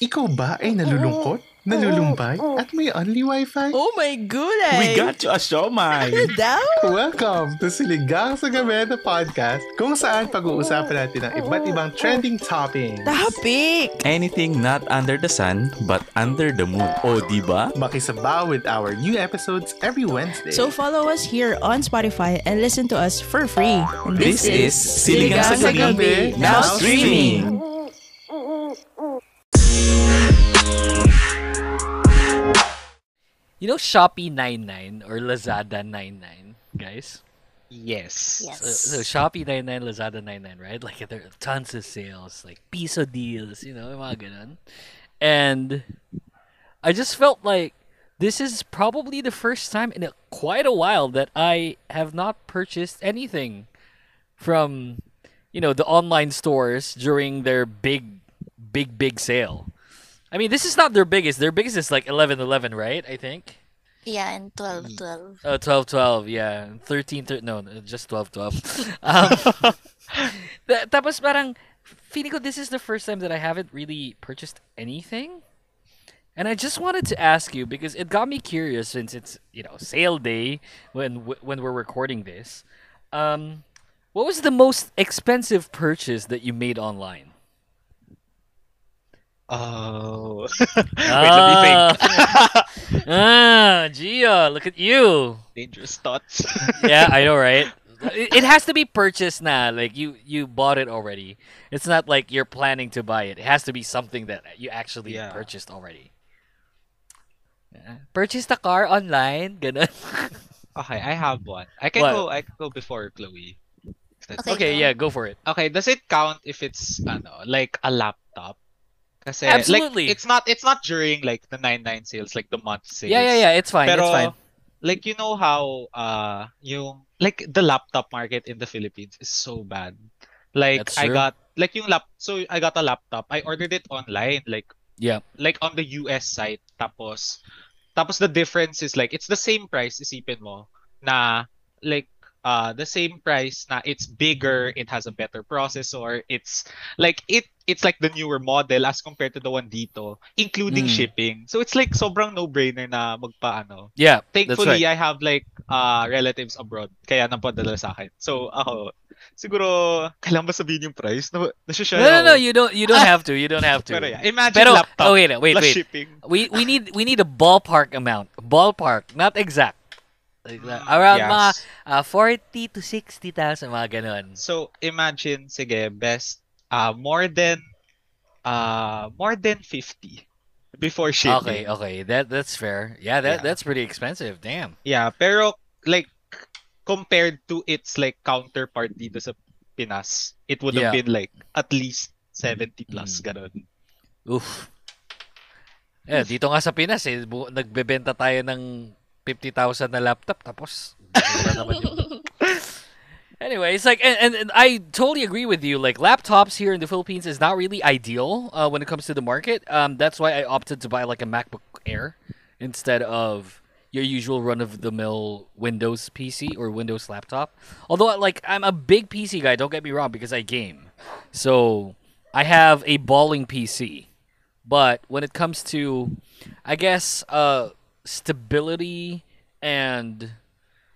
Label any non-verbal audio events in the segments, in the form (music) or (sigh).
Ikaw ba ay nalulungkot, nalulumbay, at may only wifi? Oh my goodness! We got you a showmai! Ano daw? Welcome to Siligang sa Gabi na podcast kung saan pag-uusapan natin ang iba't ibang trending topics. Topic! Anything not under the sun, but under the moon. O, di ba? Makisabaw with our new episodes every Wednesday. So follow us here on Spotify and listen to us for free. And This is Siligang sa Gabi, now streaming. You know Shopee 99 or Lazada 99, guys? Yes. So, so Shopee 99, Lazada 99, right? Like there are tons of sales, like piso deals, you know, yung mga ganun. And I just felt like this is probably the first time in a, quite a while that I have not purchased anything from, you know, the online stores during their big, big, big sale. I mean, this is not their biggest. Their biggest is like 11 11, right? I think. Yeah, and 12, 12. Oh, 12 12, yeah. 13 13, no, uh, just 12 12. (laughs) (laughs) um, (laughs) th- tapos parang, feeling ko this is the first time that I haven't really purchased anything. And I just wanted to ask you because it got me curious since it's, you know, sale day when when we're recording this. Um, what was the most expensive purchase that you made online? Oh. (laughs) Wait, let me think. (laughs) ah, Gia, look at you. Dangerous thoughts. (laughs) yeah, I know, right? It, it has to be purchased now. Like you, you bought it already. It's not like you're planning to buy it. It has to be something that you actually Yeah. purchased already. Yeah. Purchased a car online, ganun. okay, I have one. I can What? go I can go before Chloe. Okay. okay, yeah, go for it. Okay, does it count if it's ano, like a laptop? Kasi Absolutely. like it's not it's not during like the 99 sales, like the month sales. Yeah, yeah, yeah. It's fine. Pero it's fine. like you know how uh yung like the laptop market in the Philippines is so bad. Like I got like yung lap so I got a laptop. I ordered it online like Yeah. like on the US site tapos tapos the difference is like it's the same price isipin mo na like uh the same price na it's bigger it has a better processor it's like it it's like the newer model as compared to the one dito including Mm. shipping so it's like sobrang no-brainer na magpaano Yeah, thankfully right. I have like uh relatives abroad kaya napadala sa akin so ako siguro kailangan ba sabihin yung price na nasya No, no, no. You don't. You don't have to. You don't have to. pero yeah, imagine Pero laptop oh wait, wait, wait. shipping We we need we need a ballpark amount. Ballpark, not exact. Around yes. mga uh, 40 to 60,000 mga ganun. So imagine sige best uh more than uh more than 50 before shipping. Okay, okay. That that's fair. Yeah, that Yeah. that's pretty expensive. Damn. Yeah, pero like compared to its like counterpart dito sa Pinas, it would have Yeah. been like at least 70 plus Mm. ganun. Oof. Yeah, dito nga sa Pinas eh, bu- nagbebenta tayo ng 50,000 na laptop tapos (laughs) mura naman yung (laughs) Anyway, it's like, and, and, and I totally agree with you. Like, laptops here in the Philippines is not really ideal uh, when it comes to the market. Um, that's why I opted to buy like a MacBook Air instead of your usual run-of-the-mill Windows PC or Windows laptop. Although, like, I'm a big PC guy. Don't get me wrong, because I game, so I have a balling PC. But when it comes to, I guess, uh, stability and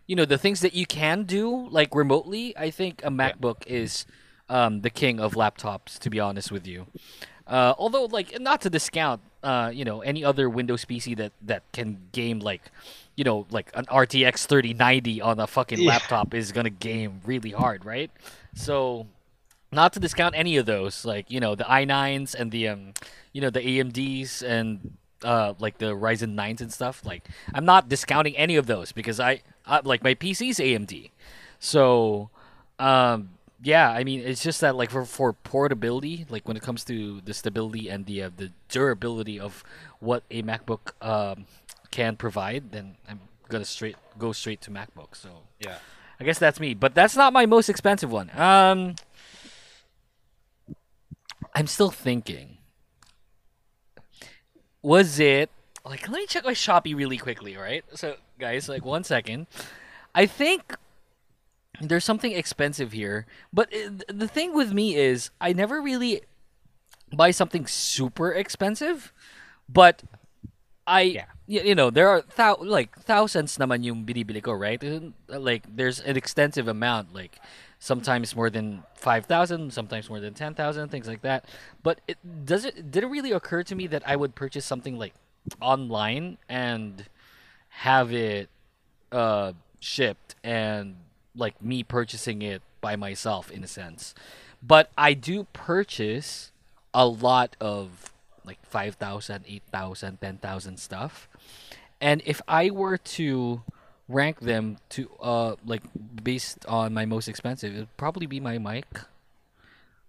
you know the things that you can do like remotely i think a macbook is um, the king of laptops to be honest with you. Uh, although like not to discount uh, you know any other windows pc that that can game like you know like an rtx 3090 on a fucking Yeah. laptop is gonna game really hard right? So not to discount any of those like you know the i9s and the um you know the amds and uh like the ryzen 9s and stuff like i'm not discounting any of those because i, I like my pc's amd so um yeah i mean it's just that like for, for portability like when it comes to the stability and the uh, the durability of what a macbook um can provide then i'm gonna straight go straight to macbook so Yeah. I guess that's me, but that's not my most expensive one. Um, I'm still thinking. Was it like? Let me check my Shopee really quickly, right? So, guys, like one second. I think there's something expensive here, but uh, th- the thing with me is I never really buy something super expensive, but I Yeah. y- you know there are thou- like thousands naman yung binibili ko, right? Uh, Like there's an extensive amount, like sometimes more than five thousand, sometimes more than ten thousand, things like that. But it does it did it really occur to me that I would purchase something like online and have it uh shipped and like me purchasing it by myself in a sense. But I do purchase a lot of like 5,000, 8,000, 10,000 stuff. And if I were to rank them to uh like based on my most expensive, it'd probably be my mic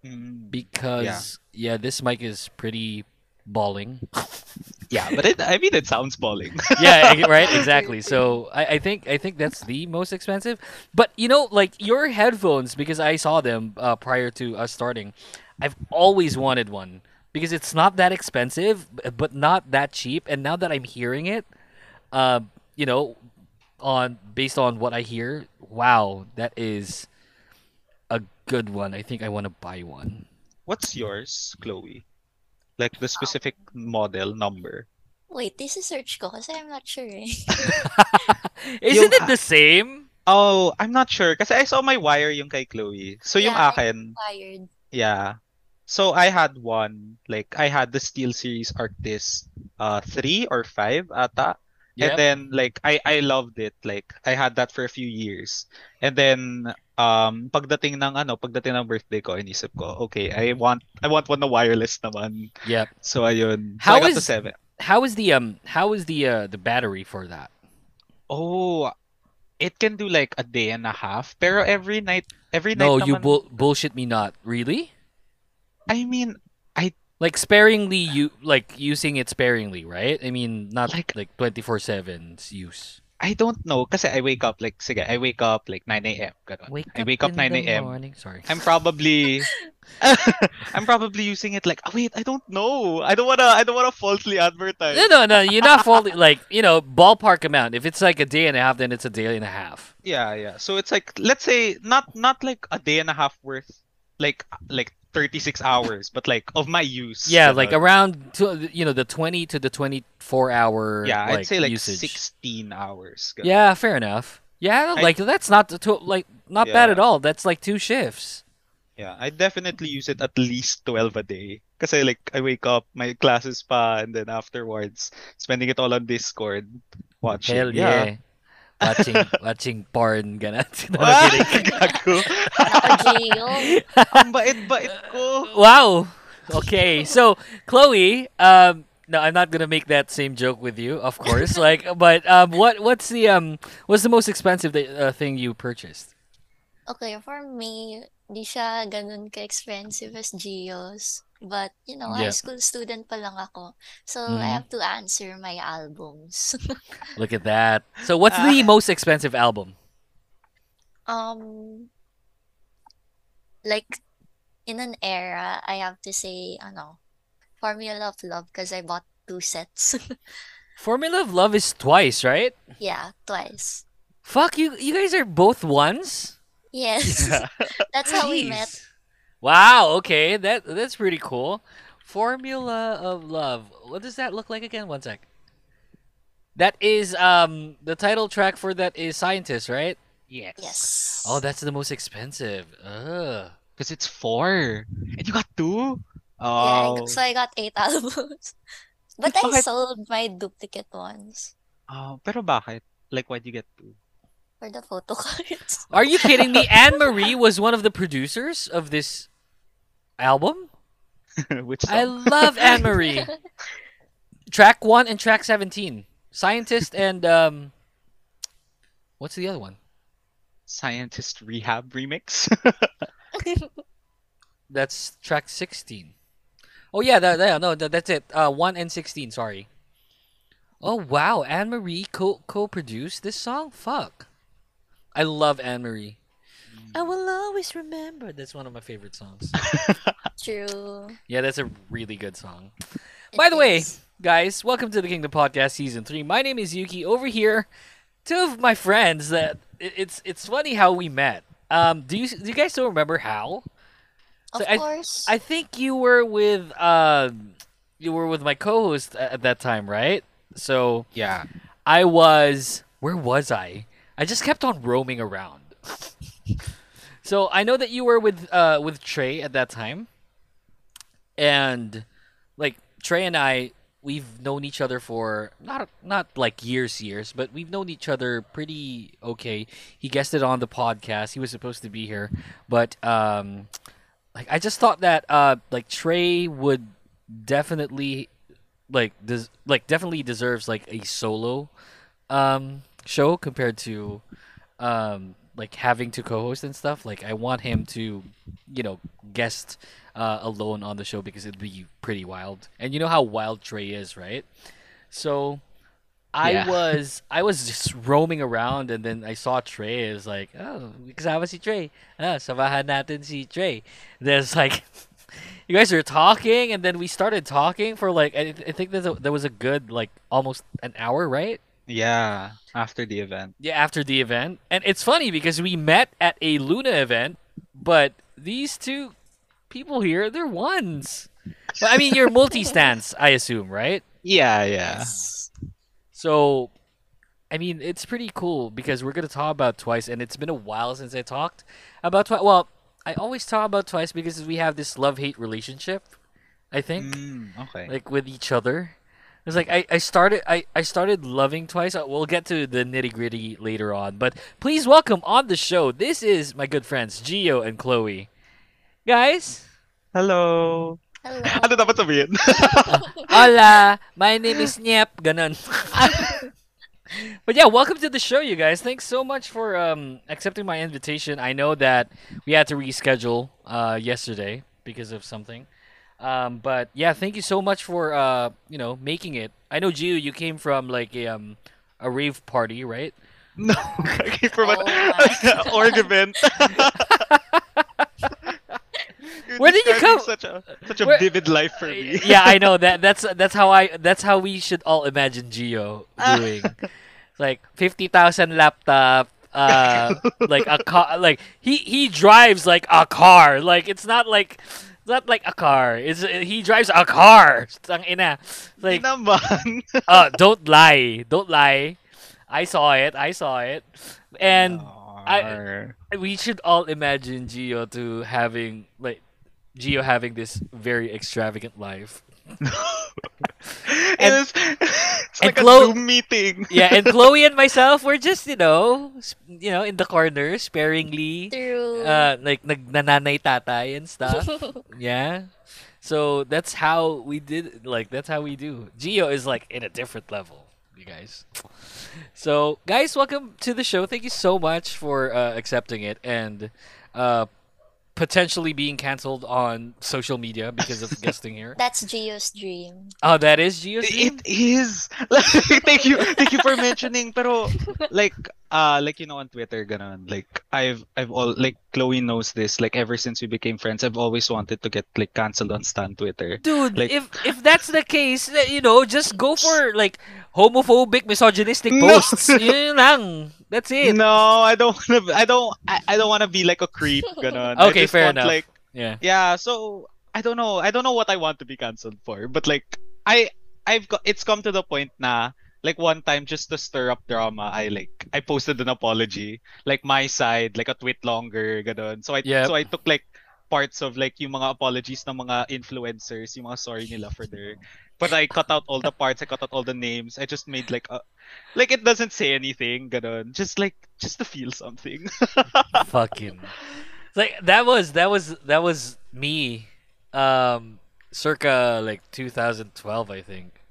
Mm, because yeah, this mic is pretty balling. (laughs) yeah, but it, I mean, it sounds balling. (laughs) yeah, e- right, (laughs) exactly. So I, I think I think that's the most expensive. But you know, like your headphones, because I saw them uh, prior to us starting, I've always wanted one because it's not that expensive, but not that cheap. And now that I'm hearing it, uh, you know, on based on what I hear, wow, that is a good one. I think I want to buy one. What's yours, Chloe? Like the specific model number. Wait, this is search ko kasi I'm not sure eh. (laughs) Isn't it ah, the same? Oh, I'm not sure. Kasi I saw my wire yung kay Chloe. So yung Yeah, I- akin, Wired. yeah. So I had one, like I had the Steel Series Arctis uh 3 or 5 ata. And then like I I loved it. Like I had that for a few years. And then um pagdating ng ano, pagdating ng birthday ko, inisip ko, okay, I want I want one na wireless naman. Yep. So ayun. So How I got the is- 7. How is the um how is the uh the battery for that? Oh, it can do like a day and a half. Pero every night, every night No, you naman, bull bullshit me not. Really? I mean, Like sparingly you like using it sparingly, right? I mean not Like- like 24/7's use. I don't know. Kasi I wake up like, sige, I wake up like 9 a.m. Ganun. I wake up 9 a.m. morning. Sorry. I'm probably, (laughs) I'm probably using it like, oh wait, I don't know. I don't wanna, I don't wanna falsely advertise. No, no, no. You're not faulty. Like you know, ballpark amount. If it's like a day and a half, then it's a day and a half. Yeah, yeah. So it's like, let's say, not, not like a day and a half worth, like, like 36 hours, but like of my use. Yeah, like ganun. around to, you know the 20 to the 24 hour. yeah, I'd say like usage. 16 hours. ganun. Yeah, fair enough. Yeah, I- like that's not to, like not bad at all. That's like two shifts. Yeah, I definitely use it at least 12 a day. Cause I like I wake up, my classes pa, and then afterwards, spending it all on Discord, watching. Hell yeah. Watching watching porn ganun. (laughs) no, Ah, (laughs) gago. Ako, Gio. Ang bait-bait ko. Wow. Okay, so Chloe, um, no, I'm not gonna make that same joke with you, of course. (laughs) like, but um, what what's the um, what's the most expensive th- uh, thing you purchased? Okay, for me, di siya ganun ka-expensive as Gio's. But, you know, Yeah. high school student pa lang ako. So, Mhm. I have to answer my albums. (laughs) Look at that. So, what's the most expensive album? Um, like, in an era, I have to say, ano, Formula of Love because I bought two sets. (laughs) Formula of Love is twice, right? yeah, twice. Fuck you! You guys are both ones. Yes, (laughs) that's how we met. Jeez. Wow. Okay, that that's pretty cool. Formula of Love. What does that look like again? One sec. That is um the title track for that is Scientist, right? Yes. Yes. Oh, that's the most expensive. Ugh. Because it's four. And you got two? Oh. got- so I got eight (laughs) albums. But I Bakit? sold my duplicate ones Oh, pero bakit? Like, why'd you get two? for the photo (laughs) cards. Are you kidding me? (laughs) Anne Marie was one of the producers of this album. (laughs) Which I love (laughs) Anne Marie. track one and track seventeen. Scientist and um, what's the other one? Scientist R3HAB Remix? (laughs) That's track sixteen. Oh yeah, that, that no, that, that's it. Uh, one and sixteen. Sorry. Oh wow, Anne Marie co co produced this song. Fuck, I love Anne Marie. I will always remember. That's one of my favorite songs. (laughs) True. yeah, that's a really good song. It By the way, guys, welcome to the Kingdom Podcast Season Three. My name is Yuuki. Over here, two of my friends. That it- it's it's funny how we met. Um, do you do you guys still remember how? Of So I- course. I think you were with um, you were with my co-host at that time, right? So Yeah. I was. Where was I? I just kept on roaming around. (laughs) so I know that you were with uh with Trey at that time, and like Trey and I, we've known each other for not not like years, years, but we've known each other pretty okay. He guested on the podcast. He was supposed to be here, but um, like I just thought that uh like Trey would definitely like des- like definitely deserves like a solo um show compared to um like having to co-host and stuff like i want him to you know guest uh, alone on the show because it'd be pretty wild. And you know how wild trey is right? So i Yeah. (laughs) was i was just roaming around and then i saw trey is like oh because i was si trey. Ah samahan natin si trey. There's like (laughs) you guys are talking and then we started talking for like i, I think there's a, there was a good like almost an hour right Yeah. After the event. yeah, after the event. And it's funny because we met at a LOONA event, but these two people here, they're ones. Well, I mean, you're multi stance, I assume, right? Yeah, yeah. So, I mean, it's pretty cool because we're going to talk about Twice, and it's been a while since I talked about Twice. Well, I always talk about Twice because we have this love hate relationship, I think. Mm, okay. like with each other. It's like I, I started I, I started loving Twice. Uh, We'll get to the nitty gritty later on, but please welcome on the show. This is my good friends Gio and Chloe. Guys, Hello. Hello. Ano dapat sabihin? (laughs) hola, my name is Nyep. Ganon. (laughs) but yeah, welcome to the show, you guys. Thanks so much for um accepting my invitation. I know that we had to reschedule uh yesterday because of something. Um, but yeah, thank you so much for uh, you know, making it. I know Gio, you came from like a um a rave party, right? (laughs) no. I came from Oh (laughs) an my. org event. You're Where did you come- Such a such a Where- vivid life for me. yeah, I know (laughs) that. That's that's how I that's how we should all imagine Gio doing. like fifty thousand laptop, uh, like a car. Like he he drives like a car. Like it's not like it's not like a car. It's he drives a car. Tang ina. Hindi Like naman. (laughs) uh, don't lie, don't lie. I saw it. I saw it, and Arr. we should all imagine Gio to having like Gio having this very extravagant life. (laughs) it was, it's and like a Chlo- Zoom meeting. yeah, and (laughs) Chloe and myself were just you know, you know, in the corner, sparingly, True. uh, like nagnanay tatay and stuff. (laughs) yeah, so that's how we did. Like that's how we do. Gio is like in a different level, you guys. So, guys, welcome to the show. Thank you so much for uh, accepting it and uh, potentially being canceled on social media because of guesting here. (laughs) That's Gio's dream. Oh, that is Gio's dream? It is. (laughs) Like, thank you, thank you for mentioning. Pero like, uh, like you know on Twitter, ganon. Like I've, I've all like Chloe knows this. Like ever since we became friends, I've always wanted to get like canceled on Stan Twitter. Dude, Like- if if that's the case, uh, you know, just go for like homophobic, misogynistic No. posts. Yun lang. That's it. No, I don't wanna. I don't. I, I don't wanna be like a creep. (laughs) Ganon. I Okay, just fair want, enough. Like Yeah. yeah. So I don't know. I don't know what I want to be canceled for. But like I, I've got. It's come to the point na. Like one time, just to stir up drama, I like I posted an apology, like my side, like a tweet longer, ganon. So I Yep. so I took like parts of like yung mga apologies ng mga influencers, yung mga sorry nila for their but I cut out all the parts, I cut out all the names. I just made like a like it doesn't say anything, ganon. Just like just to feel something. (laughs) Fucking. Like that was that was that was me um circa like 2012 I think.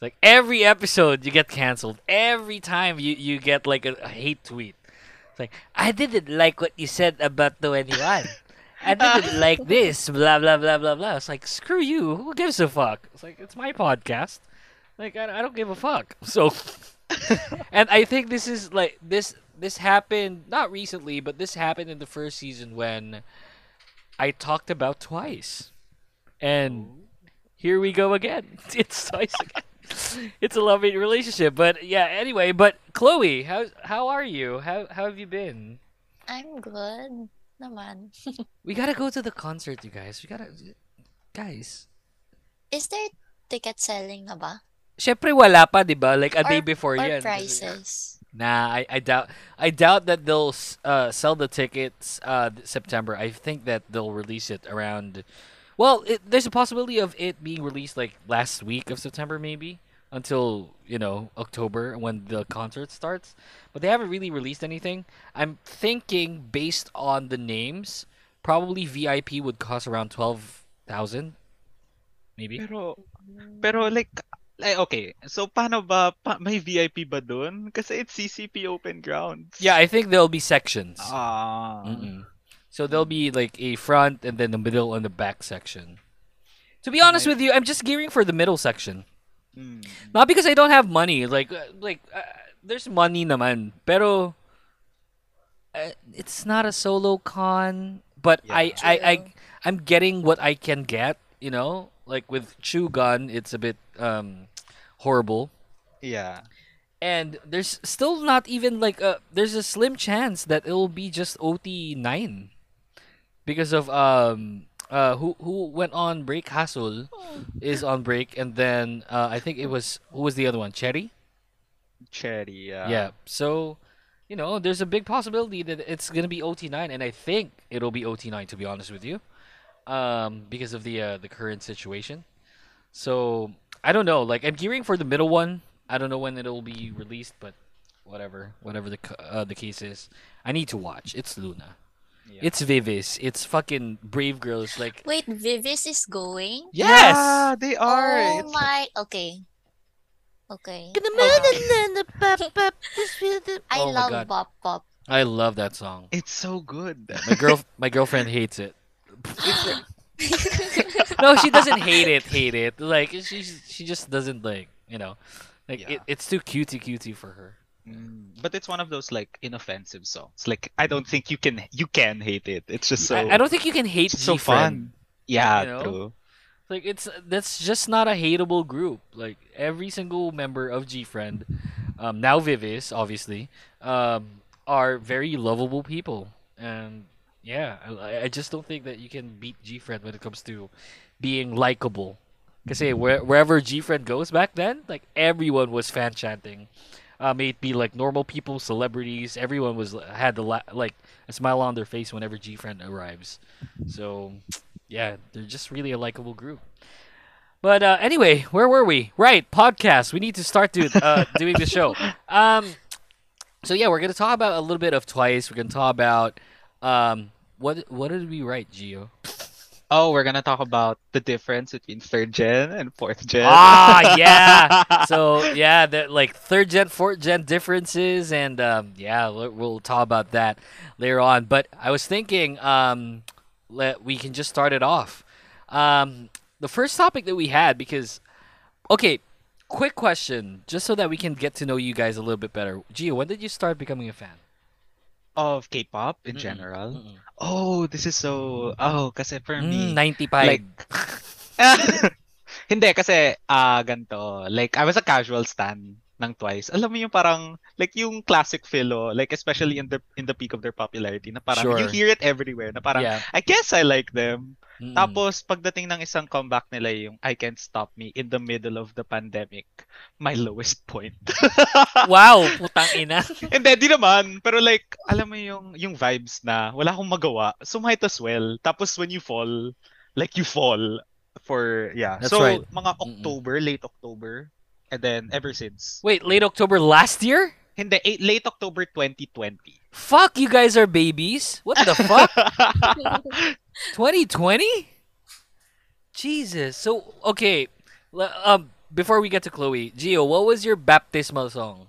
Like every episode you get canceled. Every time you you get like a, a hate tweet. It's like I didn't like what you said about the 21. I didn't uh, like this blah blah blah blah blah. It's like screw you. Who gives a fuck? It's like it's my podcast. Like I, I don't give a fuck. So (laughs) and I think this is like this this happened not recently, but this happened in the first season when I talked about twice. And oh. here we go again. (laughs) It's twice again. (laughs) It's a love hate relationship. But yeah, anyway, but Chloe, how how are you? How how have you been? I'm good. Naman. (laughs) We gotta go to the concert, you guys. We gotta, guys. Is there ticket selling na ba? Syempre wala pa, 'di ba? Like a day Or- before Or yan. prices? Nah, I, I doubt I doubt that they'll uh, sell the tickets uh September. I think that they'll release it around Well, it, there's a possibility of it being released like last week of September maybe until, you know, October when the concert starts. But they haven't really released anything. I'm thinking based on the names, probably VIP would cost around 12,000 maybe. Pero, pero like, like, okay, so paano ba, pa, may VIP ba dun? Kasi it's CCP open grounds. Yeah, I think there'll be sections. Ah. Mm-mm. So there'll be like a front and then the middle and the back section. To be honest with you, I'm just gearing for the middle section. Mm. Not because I don't have money. Like uh, like uh, there's money naman. Pero uh, it's not a solo con, but Yeah. I, I I I'm getting what I can get, you know? Like with Chuu Gun, it's a bit um horrible. Yeah. And there's still not even like a there's a slim chance that it'll be just OT nine because of um uh who who went on break? HaSeul is on break and then uh I think it was who was the other one? Choerry? Choerry, yeah. yeah so you know there's a big possibility that it's gonna be OT nine and I think it'll be OT nine to be honest with you um because of the uh, the current situation. So I don't know like I'm gearing for the middle one. I don't know when it'll be released but whatever whatever the uh, the case is. I need to watch. It's LOONA Yeah. it's VIVIZ it's fucking Brave Girls like (gasps) Wait, VIVIZ is going? yes Yeah, they are. Oh It's- my, okay. Okay. Oh good I, I Oh love God. Bop Bop. I love that song It's so good. my girl my girlfriend hates it (laughs) no, she doesn't hate it. Hate it. Like she she just doesn't like you know, like it, it's too cutesy cutesy for her. Mm, but it's one of those like inoffensive songs. Like I don't think you can you can hate it. It's just so I, I don't think you can hate it's so fun. Yeah, you know? true. Like it's that's just not a hateable group. Like every single member of G Friend, um, now VIVIZ obviously, um, are very lovable people, and yeah, I, I just don't think that you can beat G Friend when it comes to being likable. Because where, wherever G Friend goes back then, like everyone was fan chanting. Uh, may it be like normal people, celebrities, everyone was had the la- like a smile on their face whenever G Friend arrives. So yeah, they're just really a likable group. But uh, anyway, where were we? Right, podcast. We need to start do, uh, (laughs) doing the show. Um, so yeah, we're gonna talk about a little bit of Twice. We're gonna talk about um, what what did we write, Gio? Oh, we're gonna talk about the difference between third gen and fourth gen. Ah, yeah. (laughs) So yeah, the like third gen, fourth gen differences, and um, yeah, we'll, we'll talk about that later on. But I was thinking, um, let we can just start it off. Um, the first topic that we had because, okay, quick question, just so that we can get to know you guys a little bit better. Gio, when did you start becoming a fan? Of K-pop in Mm-mm, general. Mm-mm. Oh, this is so oh, kasi for Mm, me 95. like (laughs) Hindi kasi ah ganto. Like I was a casual stan ng Twice. Alam mo yung parang like yung classic filo, like especially in the in the peak of their popularity na parang you Sure. hear it everywhere na parang yeah. I guess I like them. Mm-mm. Tapos pagdating ng isang comeback nila yung I Can't Stop Me in the middle of the pandemic, my lowest point. (laughs) wow, putang ina. (laughs) Hindi, di naman. Pero like, alam mo yung, yung vibes na wala akong magawa. So might as well. Tapos when you fall, like you fall for, yeah. That's so right. mga Mm-mm. October, late October. And then ever since. Wait, late October last year? Hindi, eh, late October 2020. Fuck, you guys are babies. What the fuck? (laughs) 2020? Jesus. So, okay. Um, before we get to Chloe, Gio, what was your baptismal song?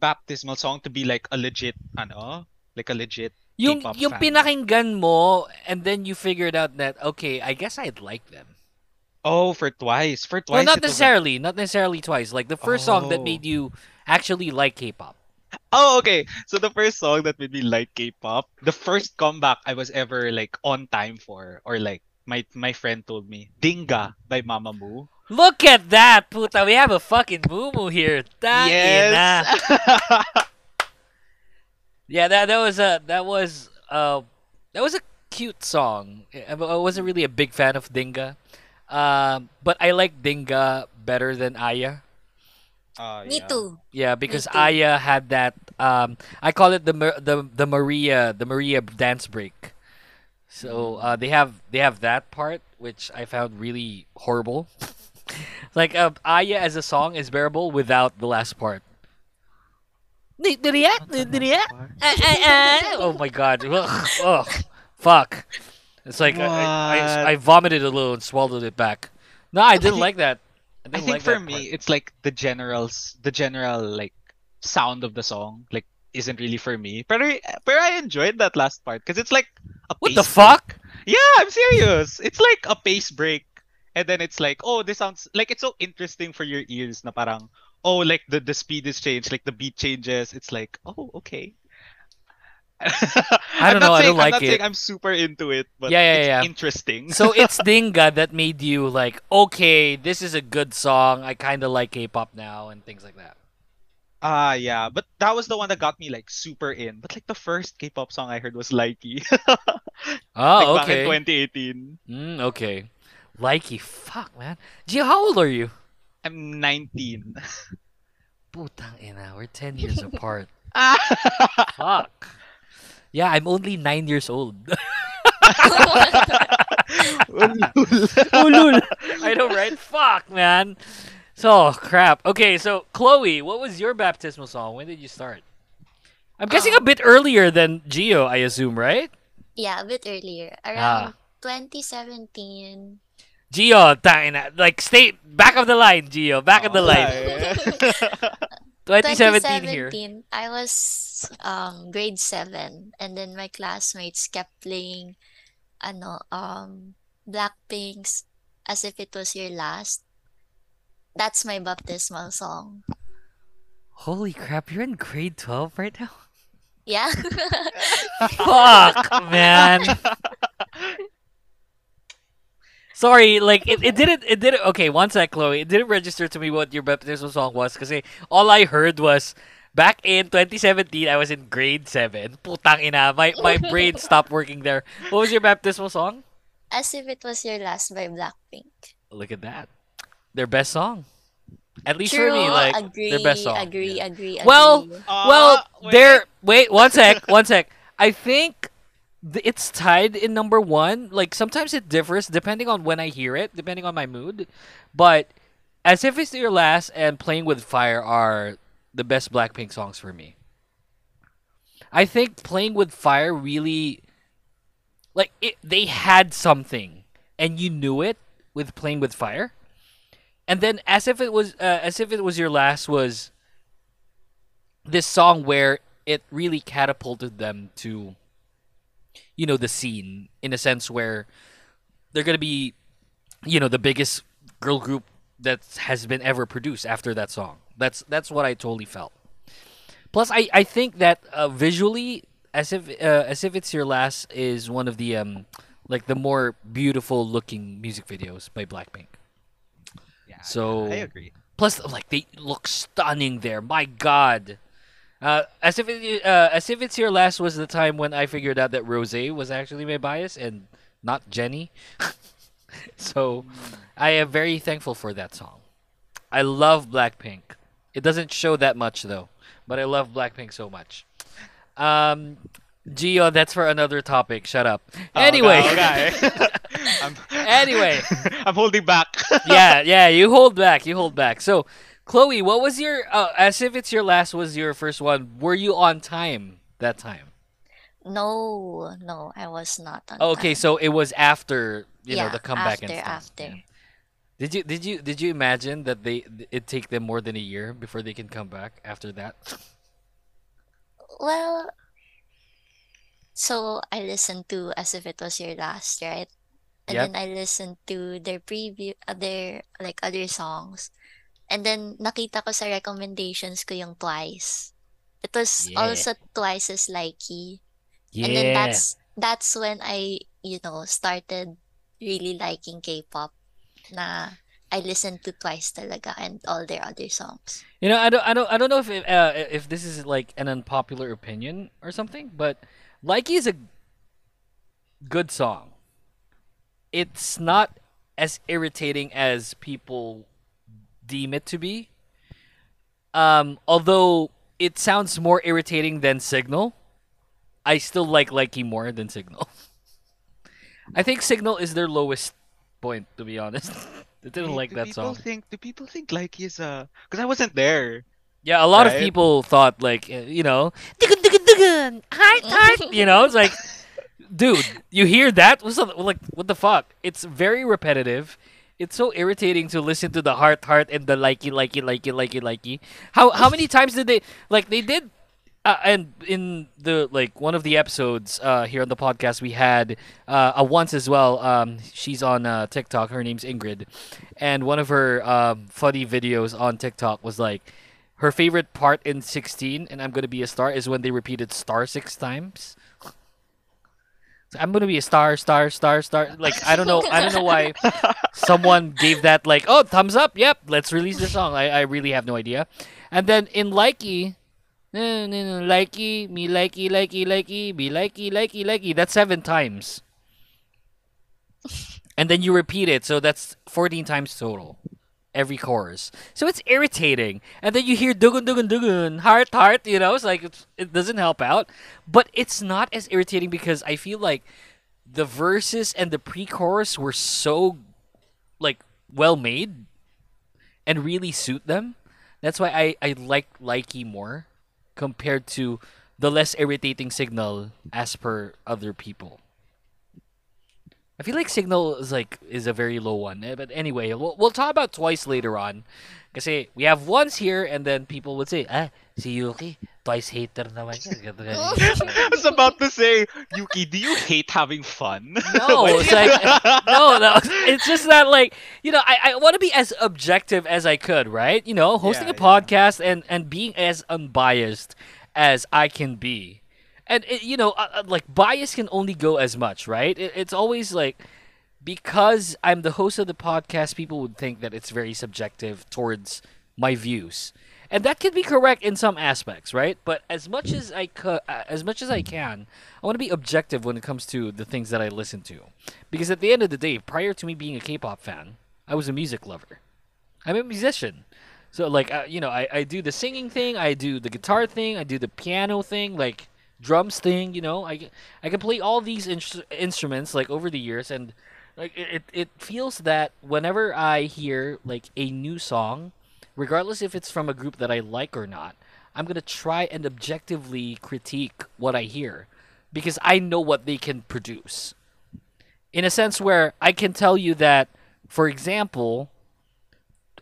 Baptismal song to be like a legit, ano? Like a legit Yung, yung fan. pinakinggan mo, and then you figured out that, okay, I guess I'd like them. Oh, for twice. For twice. Well, not it was necessarily. Not necessarily twice. Like, the first song that Oh. made you actually like K-pop. Oh, okay. So the first song that made me like K-pop, the first comeback I was ever like on time for, or like my my friend told me, Dingga by Mamamoo. Look at that, puta. We have a fucking moo here. Ina. Yes. (laughs) Yeah, that that was a that was uh that was a cute song. I wasn't really a big fan of Dingga, um, but I like Dingga better than Aya. Uh, Me yeah. too. Yeah, because too. Aya had that. Um, I call it the the the Maria the Maria dance break. So uh, they have they have that part which I found really horrible. (laughs) like uh, Aya as a song is bearable without the last part. Oh my god! Ugh, ugh, fuck! It's like I, I, I, I vomited a little and swallowed it back. No, I didn't think- like that. I I think like for me, part. it's like the generals, the general like sound of the song, like isn't really for me. But I, but I enjoyed that last part because it's like a what the break. fuck? Yeah, I'm serious. It's like a pace break, and then it's like, oh, this sounds like it's so interesting for your ears. Na parang, oh, like the the speed is changed, like the beat changes. It's like, oh, okay. (laughs) I don't know, not I don't like I'm it. I'm super into it, but Yeah, yeah, it's yeah. interesting. so it's (laughs) Dingga that made you like, okay, this is a good song. I kind of like K-pop now and things like that. Ah, yeah, but that was the one that got me like super in. But like the first K-pop song I heard was Likey, (laughs) Oh, like okay. back in 2018. Mm, okay. Likey, fuck, man. Gio, how old are you? I'm 19. Putang ina, we're 10 years apart. Ah! Fuck. Yeah, I'm only 9 years old. Ulul. (laughs) I know, right? Fuck, man. So, crap. Okay, so, Chloe, what was your baptismal song? When did you start? I'm guessing a Um, bit earlier than Gio, I assume, right? Yeah, a bit earlier. Ah. Around 2017. Gio, tangina. Like, stay back of the line, Gio, Back of the line. (laughs) 2017 here. I was um grade 7 and then my classmates kept playing ano um Blackpink's As If It Was Your Last. That's my baptismal song. Holy crap, you're in grade 12 right now? Yeah. (laughs) Fuck, man. (laughs) Sorry, like it, it didn't it didn't okay, one sec, Chloe. It didn't register to me what your baptismal song was because all I heard was back in 2017 I was in grade 7. Putang ina, my my brain (laughs) stopped working there. What was your baptismal song? As If It Was Your Last by Blackpink. Look at that. Their best song. At least True. for me, like agree, their best song. agree, Yeah. agree, Well, agree. Well, Ah, wait. there. Wait, one sec, one sec. (laughs) I think th- it's tied in number one. Like sometimes it differs depending on when I hear it, depending on my mood. But as if it's your last and playing with fire are the best Blackpink songs for me. I think playing with fire really, like it, they had something, and you knew it with playing with fire. And then as if it was, uh, as if it was your last was this song where it really catapulted them to you know the scene in a sense where they're going to be you know the biggest girl group that has been ever produced after that song that's that's what i totally felt plus i i think that uh, visually as if uh, as if it's your last is one of the um like the more beautiful looking music videos by blackpink Yeah, So- I agree. Plus, like they look stunning there. My God, uh, as if it, uh, as if it's here last was the time when I figured out that Rose was actually my bias and not Jennie. (laughs) so, I am very thankful for that song. I love Blackpink. It doesn't show that much though, but I love Blackpink so much. Um, Gio, that's for another topic. Shut up. Oh, Anyway, okay, okay. (laughs) I'm, Anyway. (laughs) I'm holding back. yeah, yeah, you hold back, you hold back. So, Chloe, what was your uh, as if it's your last was your first one? Were you on time that time? No, no, I was not on okay, time. so it was after you know the comeback after, and stuff. after. Yeah. Did you did you did you imagine that they it take them more than a year before they can come back after that? Well, so I listened to As If It Was Your Last, right? And Yep. then I listened to their preview, other, like, other songs. And then, nakita ko sa recommendations ko yung Twice. It was Yeah. also Twice as Likey. Yeah. And then that's, that's when I, you know, started really liking K-pop na I listened to Twice talaga and all their other songs. You know, I don't, I don't, I don't know if it, uh, if this is like an unpopular opinion or something, but Likey is a good song. It's not as irritating as people deem it to be. Um, although it sounds more irritating than Signal, I still like Likey more than Signal. (laughs) I think Signal is their lowest point, to be honest. (laughs) I didn't Wait, like do that people song. Think, do people think like is uh? Because I wasn't there. Yeah, a lot of people thought like uh, you know, "Dugun, dugun, dugun, heart, heart," you know, it's like, (laughs) dude, you hear that? What's up? Like, what the fuck? It's very repetitive. It's so irritating to listen to the heart, heart, and the likey, likey, likey, likey, likey. How how many times did they like they did? Uh, and in the like one of the episodes uh, here on the podcast, we had uh, a once as well. Um, she's on uh, TikTok. Her name's Ingrid, and one of her um, funny videos on TikTok was like her favorite part in 16 and i'm gonna be a star is when they repeated star six times i'm gonna be a star star star star. Like i don't know i don't know why someone gave that like oh thumbs up yep let's release the song. I, I really have no idea. And then in likey no, no, no, likey me likey likey likey be likey likey likey that's seven times. And then you repeat it so that's 14 times total every chorus. So it's irritating. And then you hear dugun dugun dugun, heart heart, you know, it's like it's, it doesn't help out. But it's not as irritating because I feel like the verses and the pre-chorus were so like well made and really suit them. That's why I I like Likey more compared to the less irritating signal as per other people. I feel like Signal is like is a very low one. Eh, But anyway, we'll, we'll talk about twice later on. Kasi we have once here and then people would say, ah, si Yuuki, twice hater naman. (laughs) I was about to say, Yuuki, do you hate having fun? No, (laughs) it's like (laughs) no, no. It's just that like you know, I, I want to be as objective as I could, right? You know, hosting Yeah, a yeah. podcast and and being as unbiased as I can be, and it, you know, uh, uh, like bias can only go as much, right? It, it's always like because I'm the host of the podcast, people would think that it's very subjective towards my views. And that can be correct in some aspects, right? But as much as I could, uh, as much as I can, I want to be objective when it comes to the things that I listen to. Because at the end of the day, prior to me being a K-pop fan, I was a music lover. I'm a musician. So like uh, you know, I, I do the singing thing, I do the guitar thing, I do the piano thing, like drums thing, you know. I, I can play all these instru- instruments like over the years and like it, it feels that whenever I hear like a new song, regardless if it's from a group that I like or not, I'm gonna try and objectively critique what I hear because I know what they can produce. In a sense where I can tell you that, for example,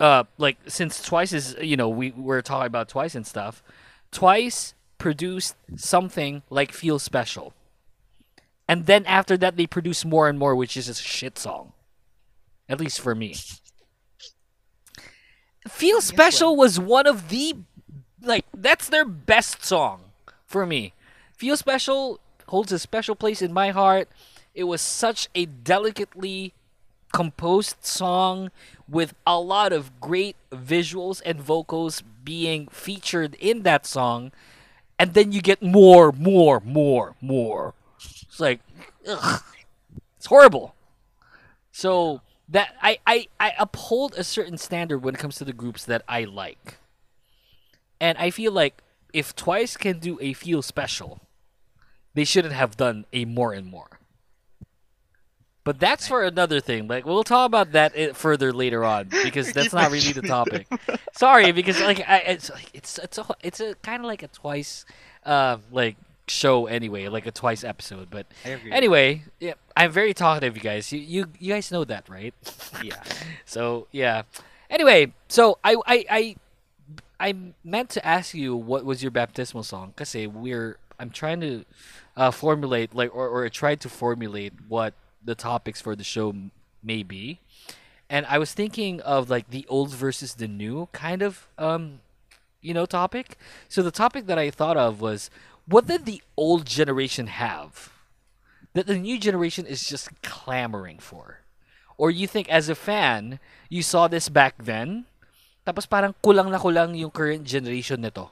uh, like since Twice is you know we we're talking about Twice and stuff, Twice produced something like Feel Special. And then after that, they produce more and more, which is a shit song. At least for me. Feel Special was one of the, like, that's their best song for me. Feel Special holds a special place in my heart. It was such a delicately composed song with a lot of great visuals and vocals being featured in that song. And then you get more, more, more, more. It's like, ugh, it's horrible. So that I, I I uphold a certain standard when it comes to the groups that I like, and I feel like if Twice can do a feel special, they shouldn't have done a more and more. But that's for another thing. Like we'll talk about that further later on because that's not really the topic. (laughs) Sorry, because like I, it's like it's it's a it's a kind of like a twice, uh, like show anyway, like a twice episode. But I agree. anyway, yeah, I'm very talkative, you guys. You you you guys know that, right? Yeah. (laughs) So yeah. Anyway, so I I I I meant to ask you what was your baptismal song? Cause we're I'm trying to uh, formulate like or or try to formulate what the topics for the show may be, and I was thinking of like the old versus the new kind of um you know topic. So the topic that I thought of was what did the old generation have that the new generation is just clamoring for? Or you think as a fan, you saw this back then, tapos parang kulang na kulang yung current generation nito.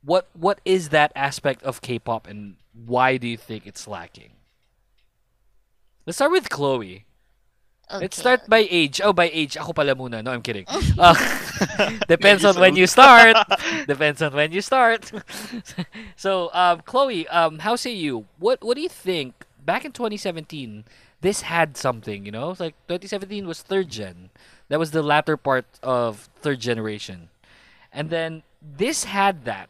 What what is that aspect of K-pop and why do you think it's lacking? Let's start with Chloe. Let's start by age. Oh, by age. Ako pala muna. No, I'm kidding. (laughs) Uh, (laughs) depends on when you start. depends on when you start. (laughs) so, um, Chloe, um, how say you? What What do you think? Back in 2017, this had something. You know, It's like 2017 was third gen. That was the latter part of third generation, and then this had that.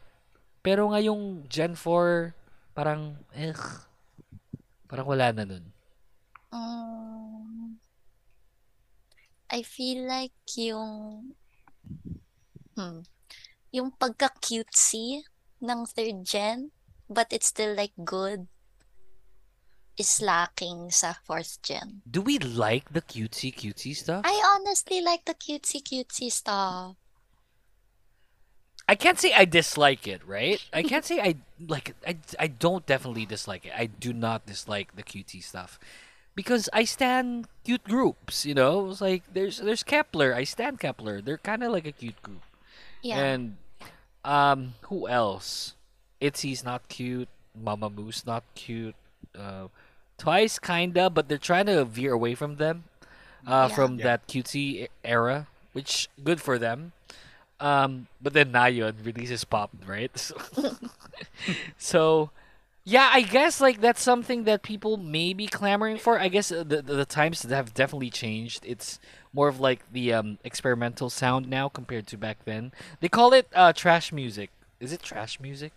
Pero ngayong Gen 4, parang, eh, parang wala na nun. Um, I feel like yung hmm, yung pagka-cutesy ng third gen, but it's still like good, is lacking sa fourth gen. Do we like the cutesy cutesy stuff? I honestly like the cutesy cutesy stuff. I can't say I dislike it, right? I can't (laughs) say I like I I don't definitely dislike it. I do not dislike the cutesy stuff. Because I stand cute groups, you know? It's like there's there's Kep1er. I stand Kep1er. They're kind of like a cute group. Yeah. And um who else? Itzy's not cute. Mamamoo not cute. Uh Twice kinda, but they're trying to veer away from them. Uh Yeah. from Yeah. that cutesy era, which good for them. Um, but then Nayeon releases pop, right? (laughs) So, (laughs) so, yeah, I guess like that's something that people may be clamoring for. I guess uh, the, the the times have definitely changed. It's more of like the um experimental sound now compared to back then. They call it uh trash music. Is it trash music?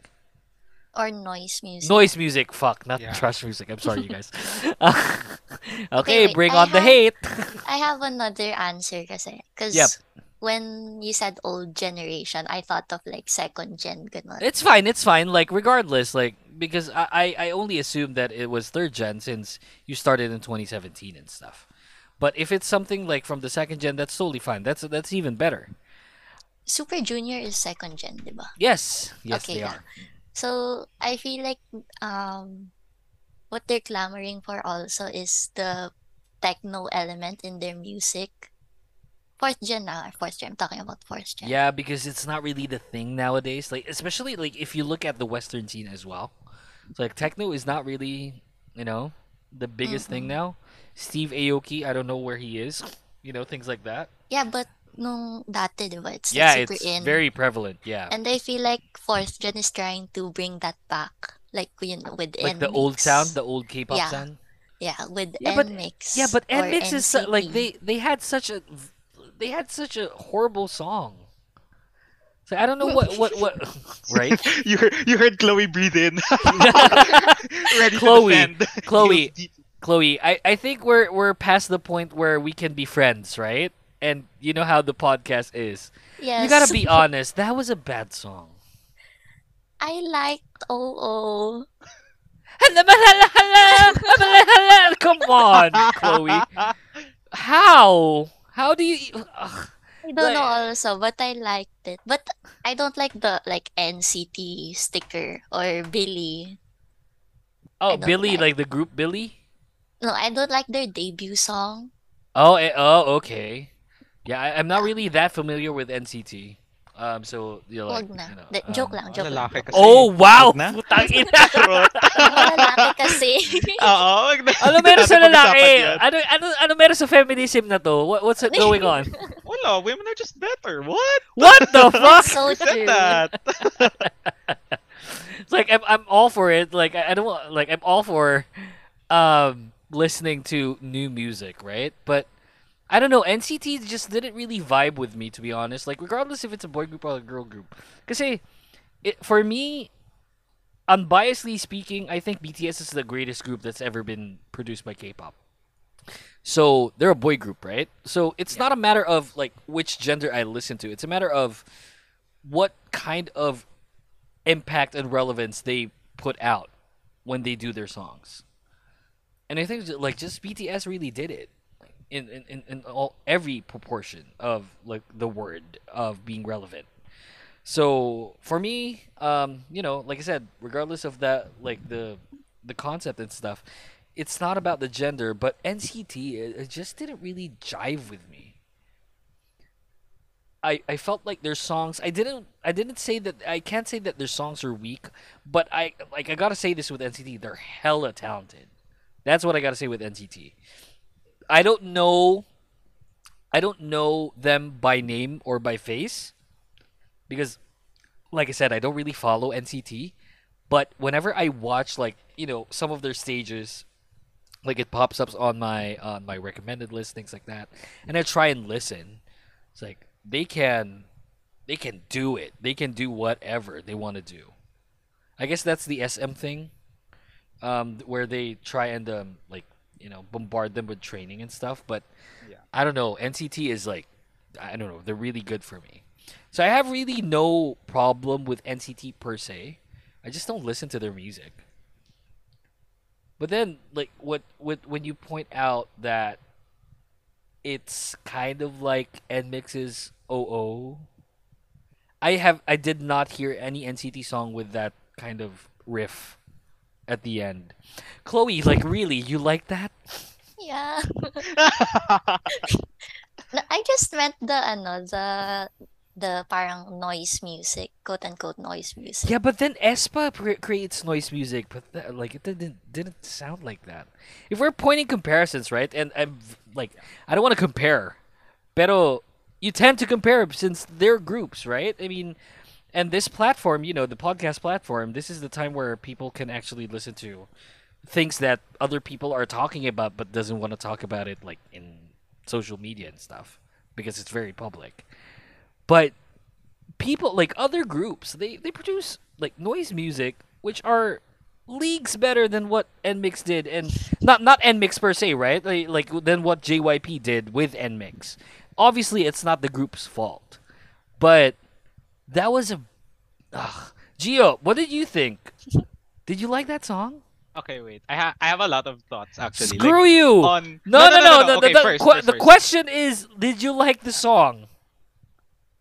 or noise music. Noise music. Fuck, not Yeah. trash music. I'm sorry, you guys. (laughs) (laughs) okay, wait, bring I on the have- hate. I have another answer. Because Yep. When you said old generation, I thought of like second gen ganun. It's fine. It's fine. Like regardless, like because I I, only assumed that it was third gen since you started in 2017 and stuff. But if it's something like from the second gen, that's totally fine. That's that's even better. Super Junior is second gen, di ba? Yes, yes, Okay, they yeah. are. So I feel like um what they're clamoring for also is the techno element in their music. Fourth gen na, fourth gen. I'm talking about fourth gen. Yeah, because it's not really the thing nowadays. Like especially like if you look at the Western scene as well. So like techno is not really, you know, the biggest thing now. Steve Aoki, I don't know where he is. You know, things like that. Yeah, but nung dati, di ba? It's yeah, super it's in. very prevalent. Yeah. And I feel like fourth gen is trying to bring that back. Like you know, with like the old sound, the old K-pop Yeah. sound. Yeah, with Yeah, but- NMIXX. Yeah, but or NMIXX is like they they had such a they had such a horrible song. So I don't know what what what (laughs) (laughs) right? you heard, you heard Chloe breathe in. (laughs) Ready Chloe. Chloe. Chloe, I, I think we're we're past the point where we can be friends, right? And you know how the podcast is. Yes. You gotta be honest. That was a bad song. I liked OO. Come on, Chloe. How? How do you? Ugh. I don't know also, but I liked it. But I don't like the like NCT sticker or Billlie. Oh, Billlie, like- like the group Billlie. No, I don't like their debut song. Oh, eh, oh, okay. Yeah, I, I'm not really that familiar with NCT. Um, so you know, like, Wag na. you know, De- joke um, lang, joke lang. Lalaki kasi. Oh, wow! Wag na. Putang (laughs) ina. Mga lalaki kasi. (laughs) Oo, wag na. ano meron sa lalaki? Ano ano ano meron sa feminism na to? What, what's going on? (laughs) Wala, women are just better. What? What the fuck? so Who said true. that? It's like I'm I'm all for it. Like I, I don't want like I'm all for um listening to new music, right? But I don't know, NCT just didn't really vibe with me to be honest. Like regardless if it's a boy group or a girl group. Cuz it for me unbiasedly speaking, I think BTS is the greatest group that's ever been produced by K-pop. So they're a boy group, right? So it's not a matter of like which gender I listen to. It's a matter of what kind of impact and relevance they put out when they do their songs. And I think like just BTS really did it in in, in, all every proportion of like the word of being relevant. So for me, um, you know, like I said, regardless of that, like the the concept and stuff, it's not about the gender, but NCT it, it just didn't really jive with me. I, I felt like their songs I didn't I didn't say that I can't say that their songs are weak, but I like I gotta say this with NCT, they're hella talented. That's what I gotta say with NCT. I don't know. I don't know them by name or by face, because, like I said, I don't really follow NCT. But whenever I watch like you know some of their stages, like it pops up on my on my recommended list, things like that, and I try and listen. It's like they can, they can do it. They can do whatever they want to do. I guess that's the SM thing, um, where they try and um, like you know bombard them with training and stuff. But Yeah. I don't know. NCT is like I don't know. They're really good for me. So I have really no problem with NCT per se. I just don't listen to their music. But then, like, what, what when you point out that it's kind of like NMIXX's OO, I have I did not hear any NCT song with that kind of riff at the end. Chloe, like, really, you like that? Yeah. (laughs) No, I just meant the ano, the the parang noise music, quote unquote noise music. Yeah, but then aespa cre- creates noise music, but th- like it didn't didn't sound like that. If we're pointing comparisons, right? And I'm like, I don't want to compare, pero you tend to compare since they're groups, right? I mean, and this platform, you know, the podcast platform, this is the time where people can actually listen to things that other people are talking about, but doesn't want to talk about it like in social media and stuff because it's very public. But people like other groups they they produce like noise music which are leagues better than what NMIXX did and not not NMIXX per se right like, like than what jyp did with NMIXX obviously it's not the group's fault but that was a ugh. gio what did you think did you like that song okay, wait. I have I have a lot of thoughts actually. like, screw you on no no no, the, Okay, the, first, que- first, the first. question is did you like the song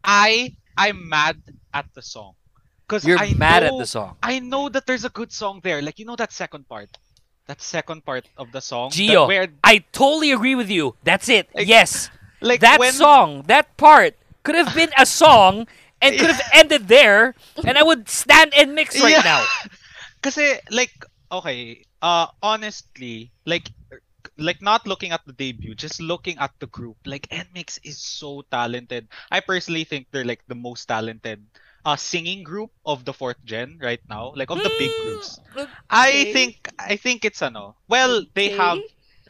I I'm mad at the song. Cause you're I mad at the song I know that there's a good song there. Like you know that second part. That second part of the song. that- where I totally agree with you. That's it. Like, yes. like that when song, that part could have been a song and could have (laughs) ended there and I would stand NMIXX right Yeah. now. (laughs) Kasi like okay, uh honestly, like like not looking at the debut, just looking at the group, like NMIXX is so talented. I personally think they're like the most talented uh singing group of the fourth gen right now, like of the big groups. I think I think it's ano. Well, they have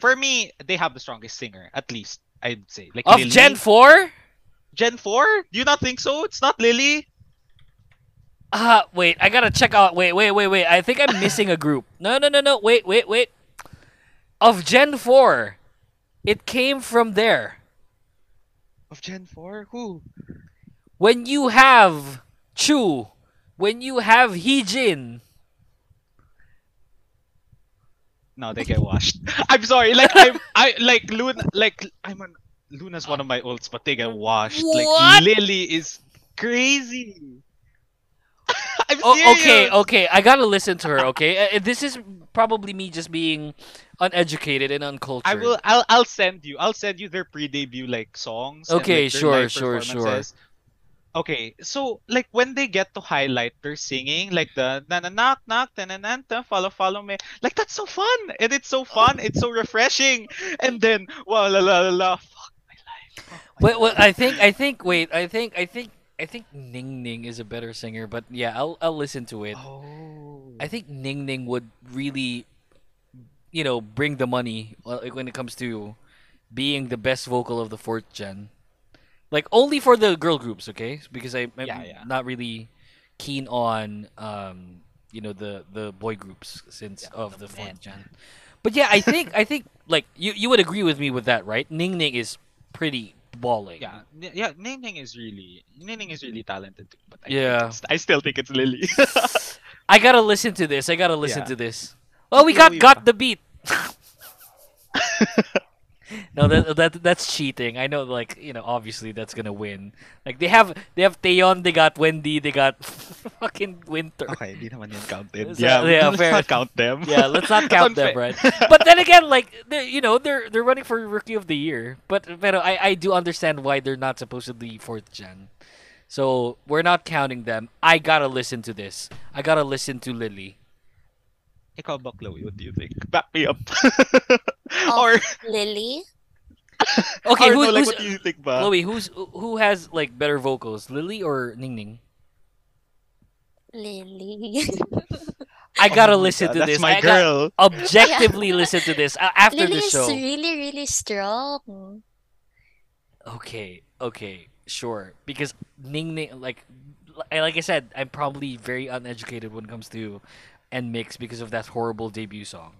for me, they have the strongest singer, at least I'd say. Like Of Lily. Gen 4? Gen 4? Do you not think so? It's not Lily? Uh, wait, I gotta check out. Wait, wait, wait, wait. I think I'm missing a group. No, no, no, no. Wait, wait, wait. Of Gen 4, it came from there. Of Gen 4? Who? When you have Chuu, when you have Heejin, No, they get washed. (laughs) I'm sorry. Like I'm I like LOONA like I'm an LOONA's one of my ults, but they get washed. What? Like Lily is crazy. (laughs) I'm Oh, serious. okay, okay. I gotta listen to her. Okay, uh, this is probably me just being uneducated and uncultured. I will. I'll. I'll send you. I'll send you their pre-debut like songs. and, Okay, like, sure, sure, sure. Okay, so like when they get to highlight their singing, like the na na knock knock na na na na, follow follow me, like that's so fun and it's so fun, it's so refreshing, and then wow la la la la, fuck my life. fuck my Wait, wait, I think, I (laughs) think, wait, I think, I think, I think Ning Ning is a better singer, but yeah, I'll, I'll listen to it. Oh. I think Ning Ning would really, you know, bring the money uh, like, when it comes to being the best vocal of the fourth gen. Like only for the girl groups, okay? Because I, I'm Yeah, yeah. not really keen on, um, you know, the the boy groups since of the fourth gen. But yeah, I think I think like you you would agree with me with that, right? Ning Ning is pretty balling. Yeah, yeah. Ning Ning is really Ning Ning is really talented too, but I Yeah. I still think it's Lily. (laughs) (laughs) I gotta listen to this. I gotta listen Yeah. to this. Oh, well, we got got the beat. (laughs) (laughs) no, that, that that's cheating. I know, like you know, obviously that's gonna win. Like they have they have Taeyeon, they got Wendy, they got (laughs) fucking Winter. okay, di naman yan counted. Is Yeah, yeah, let's fair. not count them. Yeah, let's not count them, right? (laughs) But then again, like they you know, they're they're running for rookie of the year. But but I I do understand why they're not supposed to be fourth gen. So we're not counting them. I gotta listen to this. I gotta listen to Lily. Ikaw ba, Chloe? What do you think? Back me up. (laughs) Of or, Lily? (laughs) Okay, or who, no, like, who's what do you think ba? Chloe? Who's who has like better vocals, Lily or Ning Ning? Lily. I gotta Oh listen God, to that's this. my I girl. (laughs) objectively listen to this uh, after Lily the is really, really strong. Okay, okay, sure. Because Ning Ning, like, like I said, I'm probably very uneducated when it comes to NMIXX because of that horrible debut song.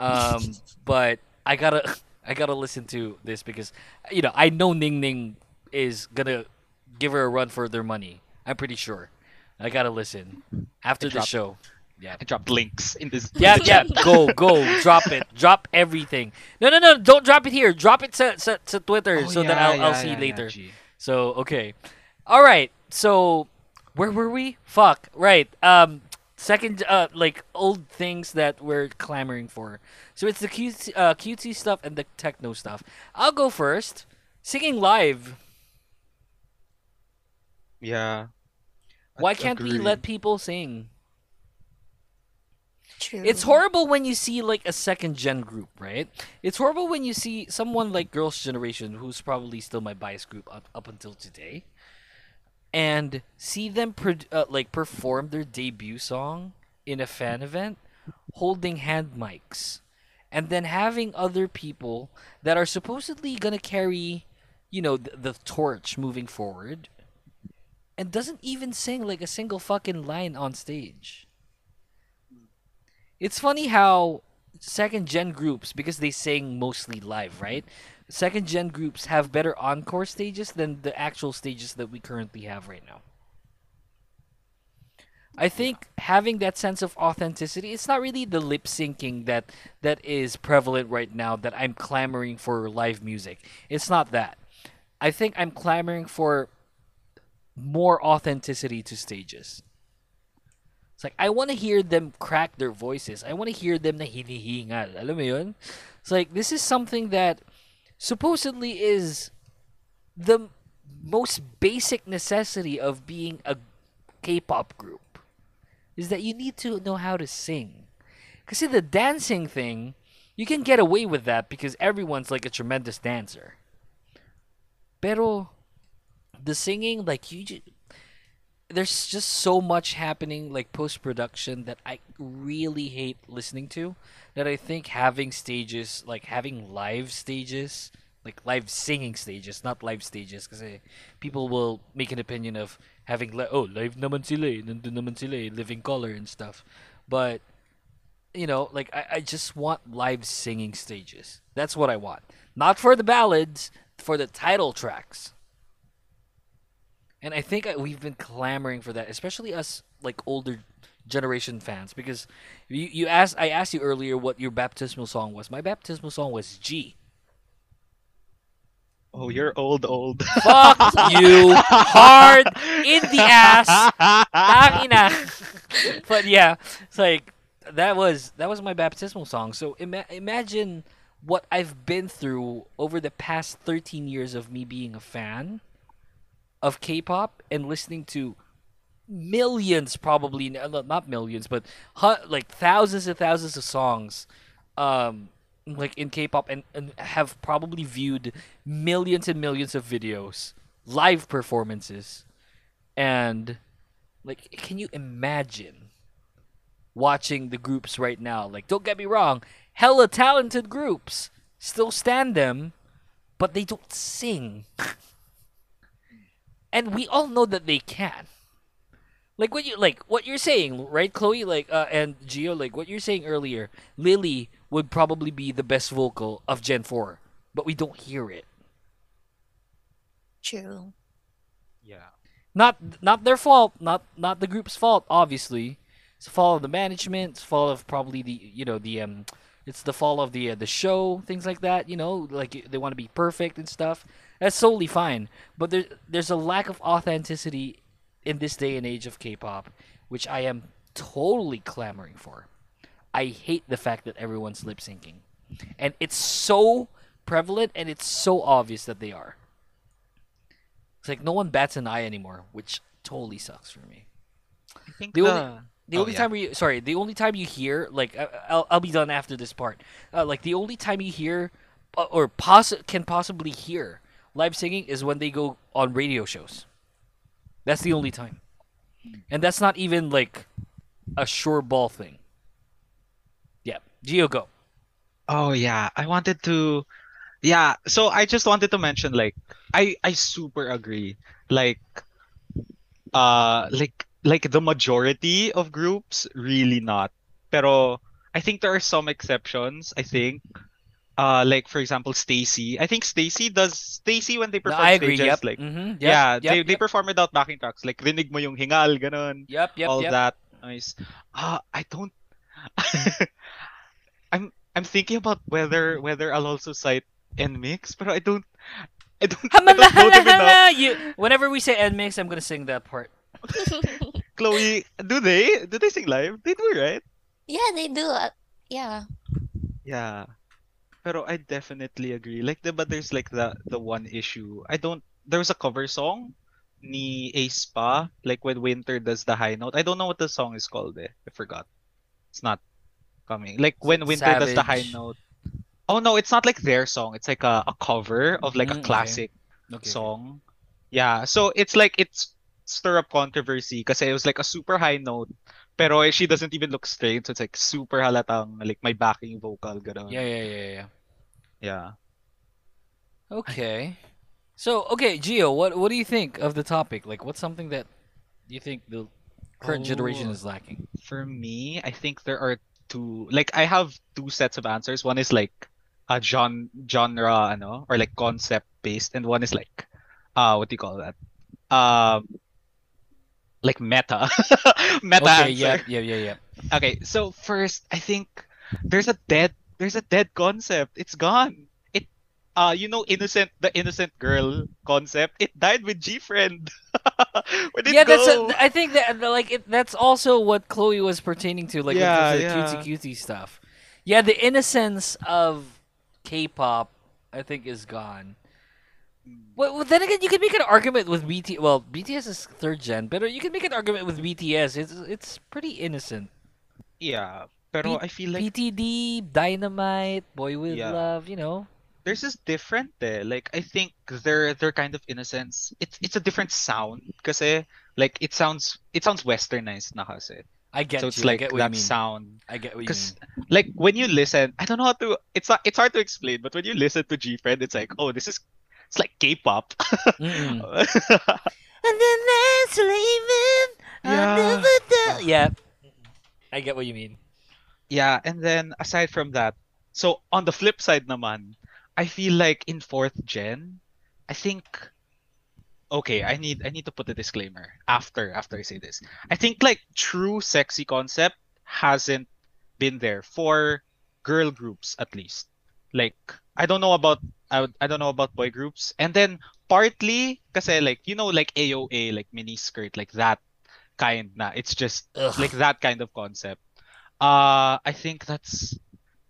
Um, (laughs) but I gotta, (laughs) I gotta listen to this because you know I know Ning Ning is gonna give her a run for their money. I'm pretty sure. I gotta listen after the dropped- show. Yeah. I dropped links in this. Yeah, (laughs) yeah, go, go, drop it, drop everything. No, no, no, don't drop it here. Drop it to, to, to Twitter Oh, so that I'll, I'll see yeah, yeah, later. So okay, all right. So where were we? Fuck. Right. Um, second, uh, like old things that we're clamoring for. So it's the cute, uh, cutesy stuff and the techno stuff. I'll go first. Singing live. Yeah. Why I can't we let people sing? True. It's horrible when you see like a second gen group, right? It's horrible when you see someone like Girls' Generation, who's probably still my bias group up, up until today, and see them pro- uh, like perform their debut song in a fan event, holding hand mics, and then having other people that are supposedly gonna carry, you know, the torch moving forward, and doesn't even sing like a single fucking line on stage. It's funny how second gen groups, because they sing mostly live, right? Second gen groups have better encore stages than the actual stages that we currently have right now. I think having that sense of authenticity, it's not really the lip syncing that that is prevalent right now that I'm clamoring for live music. It's not that. I think I'm clamoring for more authenticity to stages. It's like, I want to hear them crack their voices. I want to hear them na hinihingal. Alam mo yun? It's like, this is something that supposedly is the most basic necessity of being a K-pop group. Is that you need to know how to sing. Cuz see the dancing thing, you can get away with that because everyone's like a tremendous dancer. Pero the singing, like you just, there's just so much happening like post production that I really hate listening to. That I think having stages, like having live stages, like live singing stages, not live stages, because people will make an opinion of having li- oh live naman sila, eh, nandun naman sila, eh, living color and stuff. But you know, like I, I just want live singing stages. That's what I want. Not for the ballads, for the title tracks. And I think we've been clamoring for that, especially us like older generation fans, because you you asked I asked you earlier what your baptismal song was. My baptismal song was Gee. Oh, you're old, old. Fuck (laughs) you hard in the ass. Tangina. (laughs) (laughs) but yeah, it's like that was that was my baptismal song. So ima- imagine what I've been through over the past 13 years of me being a fan of K-pop and listening to millions probably not millions but like thousands and thousands of songs um like in K-pop and, and have probably viewed millions and millions of videos live performances and like can you imagine watching the groups right now? Like don't get me wrong hella talented groups still stand them but they don't sing. (laughs) And we all know that they can like what you like what you're saying right chloe like uh, and Gio like what you're saying earlier lily would probably be the best vocal of gen 4 but we don't hear it True. Yeah. not not their fault not not the group's fault obviously it's the fault of the management it's the fault of probably the you know the um it's the fault of the uh, the show things like that you know like they want to be perfect and stuff that's solely fine but there there's a lack of authenticity in this day and age of K-pop which I am totally clamoring for I hate the fact that everyone's lip syncing and it's so prevalent and it's so obvious that they are it's like no one bats an eye anymore, which totally sucks for me. I think The the, only- the Oh, only yeah. time we sorry, the only time you hear like I- I'll I'll be done after this part. Uh, like the only time you hear uh, or poss- can possibly hear live singing is when they go on radio shows. That's the only time, and that's not even like a sure ball thing. Yeah, Gio go. Oh yeah, I wanted to yeah, so I just wanted to mention like I I super agree. Like uh like like the majority of groups really not. Pero I think there are some exceptions, I think. Uh like for example STAYC. I think STAYC does STAYC when they No, perform I agree. stages Yep. like mm-hmm. yep. yeah, Yep. they they yep. perform without backing tracks. Like rinig mo yung hingal ganun. Yep. Yep. all yep. that noise. Ah, I don't. (laughs) I'm I'm thinking about whether whether I'll also cite NMIXX, but I don't. I don't. I Hamala, don't know hala, them You, whenever we say NMIXX, I'm gonna sing that part. (laughs) Chloe, do they do they sing live? They do, right? yeah, they do. Uh, yeah. Yeah. Pero I definitely agree. Like, the, but there's like the the one issue. I don't. There was a cover song, ni aespa, like when Winter does the high note. I don't know what the song is called. Eh. I forgot. It's not coming. Like when Winter does the high note. Oh no, it's not like their song. It's like a, a cover of like Mm, a classic Okay. song. Yeah, so it's like it's stir up controversy because it was like a super high note. Pero eh, she doesn't even look straight, so it's like super halatang like my backing vocal ganun. Yeah. Yeah. Yeah. Yeah. Yeah. Okay. So, okay, Gio, what what do you think of the topic? Like, what's something that you think the current generation Oh. is lacking? For me, I think there are two like I have two sets of answers. One is like a genre genre ano or like concept based and one is like uh what do you call that? Um like meta. (laughs) meta okay, answer. yeah, yeah, yeah, yeah. Okay, so first, I think there's a dead there's a dead concept. It's gone. It uh you know innocent the innocent girl concept. It died with GFRIEND. (laughs) Where did yeah, that's a, I think that like it, that's also what Chloe was pertaining to, like Yeah, the yeah. cutesy cutesy stuff. Yeah, the innocence of K-pop, I think, is gone. Well, well, then again, you can make an argument with BT. Well, BTS is third gen, but you can make an argument with BTS. It's it's pretty innocent. yeah, pero P- I feel like PTD, Dynamite, Boy with Yeah. Love, you know. theirs is different eh. Like I think they're they're kind of innocence. It's it's a different sound because like it sounds it sounds westernized na kasi. I get so it's you. like I that sound. I get what you Because mean. like when you listen, I don't know how to. It's not. It's hard to explain. But when you listen to GFRIEND, it's like, oh, this is. It's like K-pop. Yeah. (laughs) And then there's leaving. Yeah. Yeah. I get what you mean. Yeah, and then aside from that, so on the flip side naman, I feel like in fourth gen, I think okay, I need I need to put a disclaimer after after I say this. I think like true sexy concept hasn't been there for girl groups at least. Like I don't know about I, I don't know about boy groups. And then partly kasi like you know like AOA like mini skirt like that kind na. It's just Ugh. like that kind of concept. Uh I think that's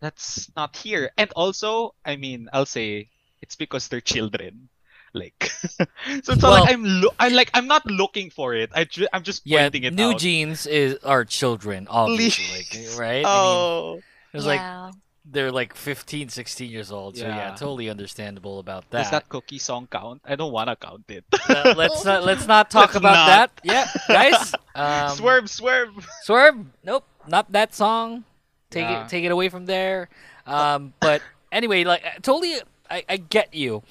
that's not here. And also, I mean, I'll say it's because they're children. Like (laughs) so it's not Well- like I'm lo- I'm like I'm not looking for it. I ju- I'm just Yeah, pointing it New out. NewJeans is are children, obviously, like, Please. (laughs) right? I mean, Oh. it's like yeah. They're like 15, 16 years old, so yeah, Yeah. totally understandable about that. Does that. cookie song count? I don't wanna count it. (laughs) Uh, let's not let's not (laughs) talk Let's about not. that. Yeah, guys. (laughs) Um, swerve, swerve. Swerve. Nope, not that song. Take Yeah. it take it away from there. Um, but anyway, like totally, I, I get you.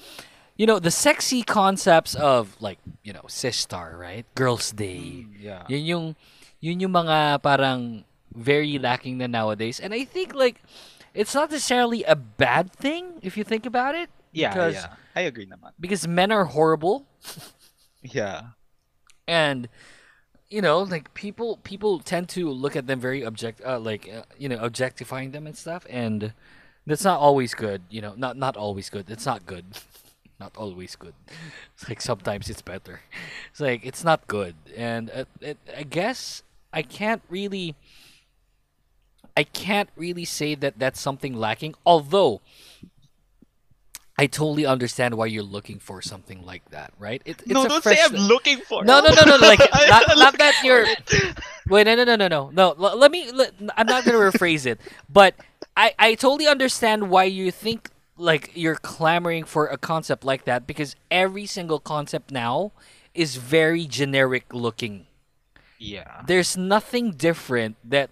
You know the sexy concepts of like you know Sistar, right? Girls' Day. yeah. Yun yung yun yung mga parang very lacking na nowadays. And I think like it's not necessarily a bad thing if you think about it. Yeah, because, yeah. I agree naman. Because men are horrible (laughs) Yeah. and you know like people people tend to look at them very object uh, like uh, you know objectifying them and stuff and that's not always good you know not not always good it's not good (laughs) not always good it's like sometimes it's better it's like it's not good and uh, it, i guess i can't really i can't really say that that's something lacking although i totally understand why you're looking for something like that right it, it's no, a don't fresh say I'm looking for no, it. no, no, no. Like (laughs) not, not that you're. (laughs) Wait, no, no, no, no, no, no. l- Let me. Let, I'm not gonna rephrase it, but I, I totally understand why you think like you're clamoring for a concept like that because every single concept now is very generic looking. Yeah. There's nothing different that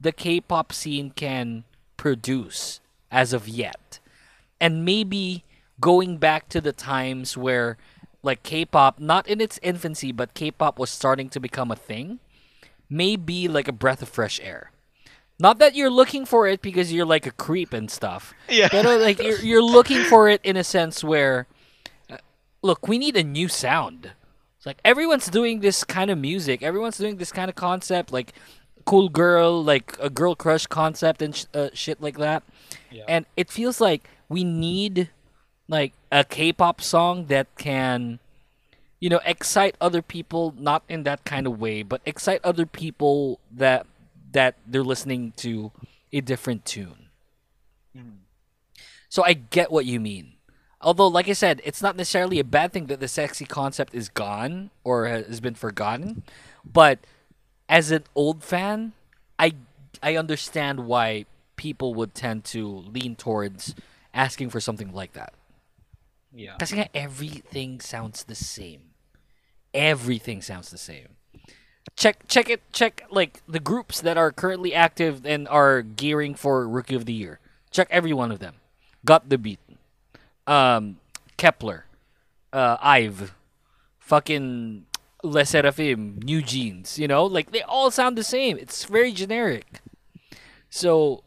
the K-pop scene can produce as of yet, and maybe going back to the times where like K-pop, not in its infancy, but K-pop was starting to become a thing may be like a breath of fresh air. Not that you're looking for it because you're like a creep and stuff. Yeah. But uh, like you're you're looking for it in a sense where uh, look, we need a new sound. It's like everyone's doing this kind of music. Everyone's doing this kind of concept like cool girl, like a girl crush concept and sh- uh, shit like that. Yeah. And it feels like we need like a K-pop song that can you know excite other people not in that kind of way but excite other people that that they're listening to a different tune so i get what you mean although like i said it's not necessarily a bad thing that the sexy concept is gone or has been forgotten but as an old fan i i understand why people would tend to lean towards asking for something like that Yeah. Kasi nga, everything sounds the same. Everything sounds the same. Check check it check like the groups that are currently active and are gearing for rookie of the year. Check every one of them. Got the beat. Um Kep1er. Uh IVE. Fucking LE SSERAFIM, New Jeans, you know? Like they all sound the same. It's very generic. So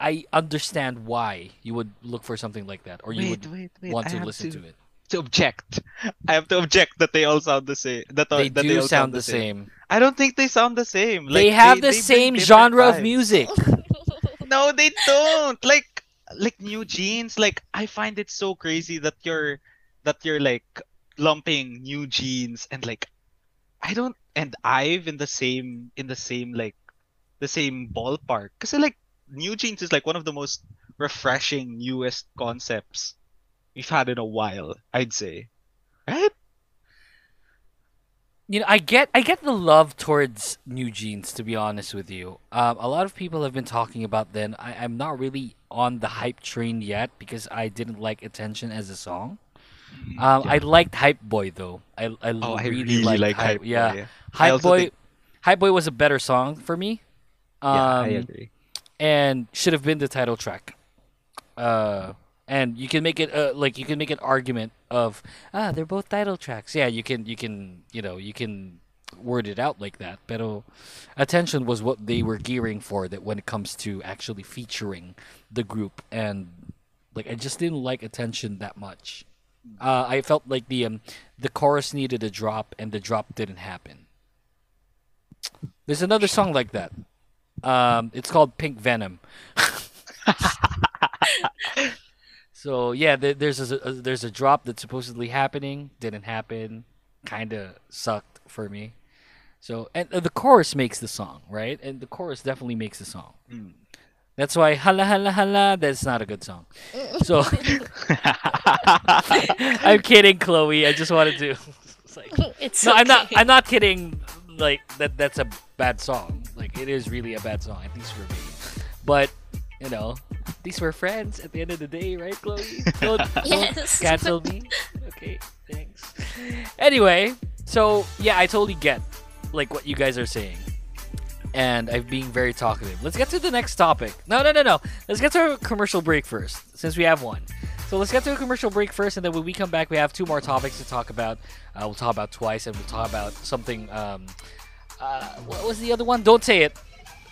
I understand why you would look for something like that or you Wait, would wait, wait. want I to listen to, to- it. To object. (laughs) I have to object that they all sound the same. That, They that do all sound the same. I don't think they sound the same. Like, they have the they same genre of music. (laughs) (laughs) No, they don't. Like like NewJeans. Like I find it so crazy that you're that you're like lumping NewJeans and like I don't and I've in the same in the same like the same ballpark. Cause like NewJeans is like one of the most refreshing newest concepts we've had in a while, I'd say. Right? You know, I get I get the love towards NewJeans. To be honest with you, um, a lot of people have been talking about them. I, I'm not really on the hype train yet because I didn't like Attention as a song. Um, I liked Hype Boy though. I I, Oh, I really, really liked like Hype. Hype Boy, yeah, yeah. Hype Boy. think- Hype Boy was a better song for me. Um, yeah, I agree. and should have been the title track. Uh, and you can make it uh, like you can make an argument of ah they're both title tracks. Yeah, you can you can you know you can word it out like that. But attention was what they were gearing for. That when it comes to actually featuring the group and like I just didn't like attention that much. Uh, I felt like the um, the chorus needed a drop and the drop didn't happen. There's another song like that. Um, it's called Pink Venom. (laughs) so yeah, there, there's a, a there's a drop that's supposedly happening, didn't happen, kind of sucked for me. So and uh, the chorus makes the song, right? And the chorus definitely makes the song. That's why hala hala hala. That's not a good song. So (laughs) I'm kidding, Chloe. I just wanted to. It's (laughs) like, (laughs) It's no, I'm not. I'm not kidding. Like that. That's a bad song. Like it is really a bad song, at least for me. But you know, these were friends at the end of the day, right, Chloe? Don't, Yes. don't cancel me. Okay, thanks. Anyway, so yeah, I totally get like what you guys are saying. And I'm being very talkative. Let's get to the next topic. No, no, no, no. Let's get to a commercial break first, since we have one. So let's get to a commercial break first, and then when we come back, we have two more topics to talk about. Uh, we'll talk about twice, and we'll talk about something. Um, uh, what was the other one? Don't say it.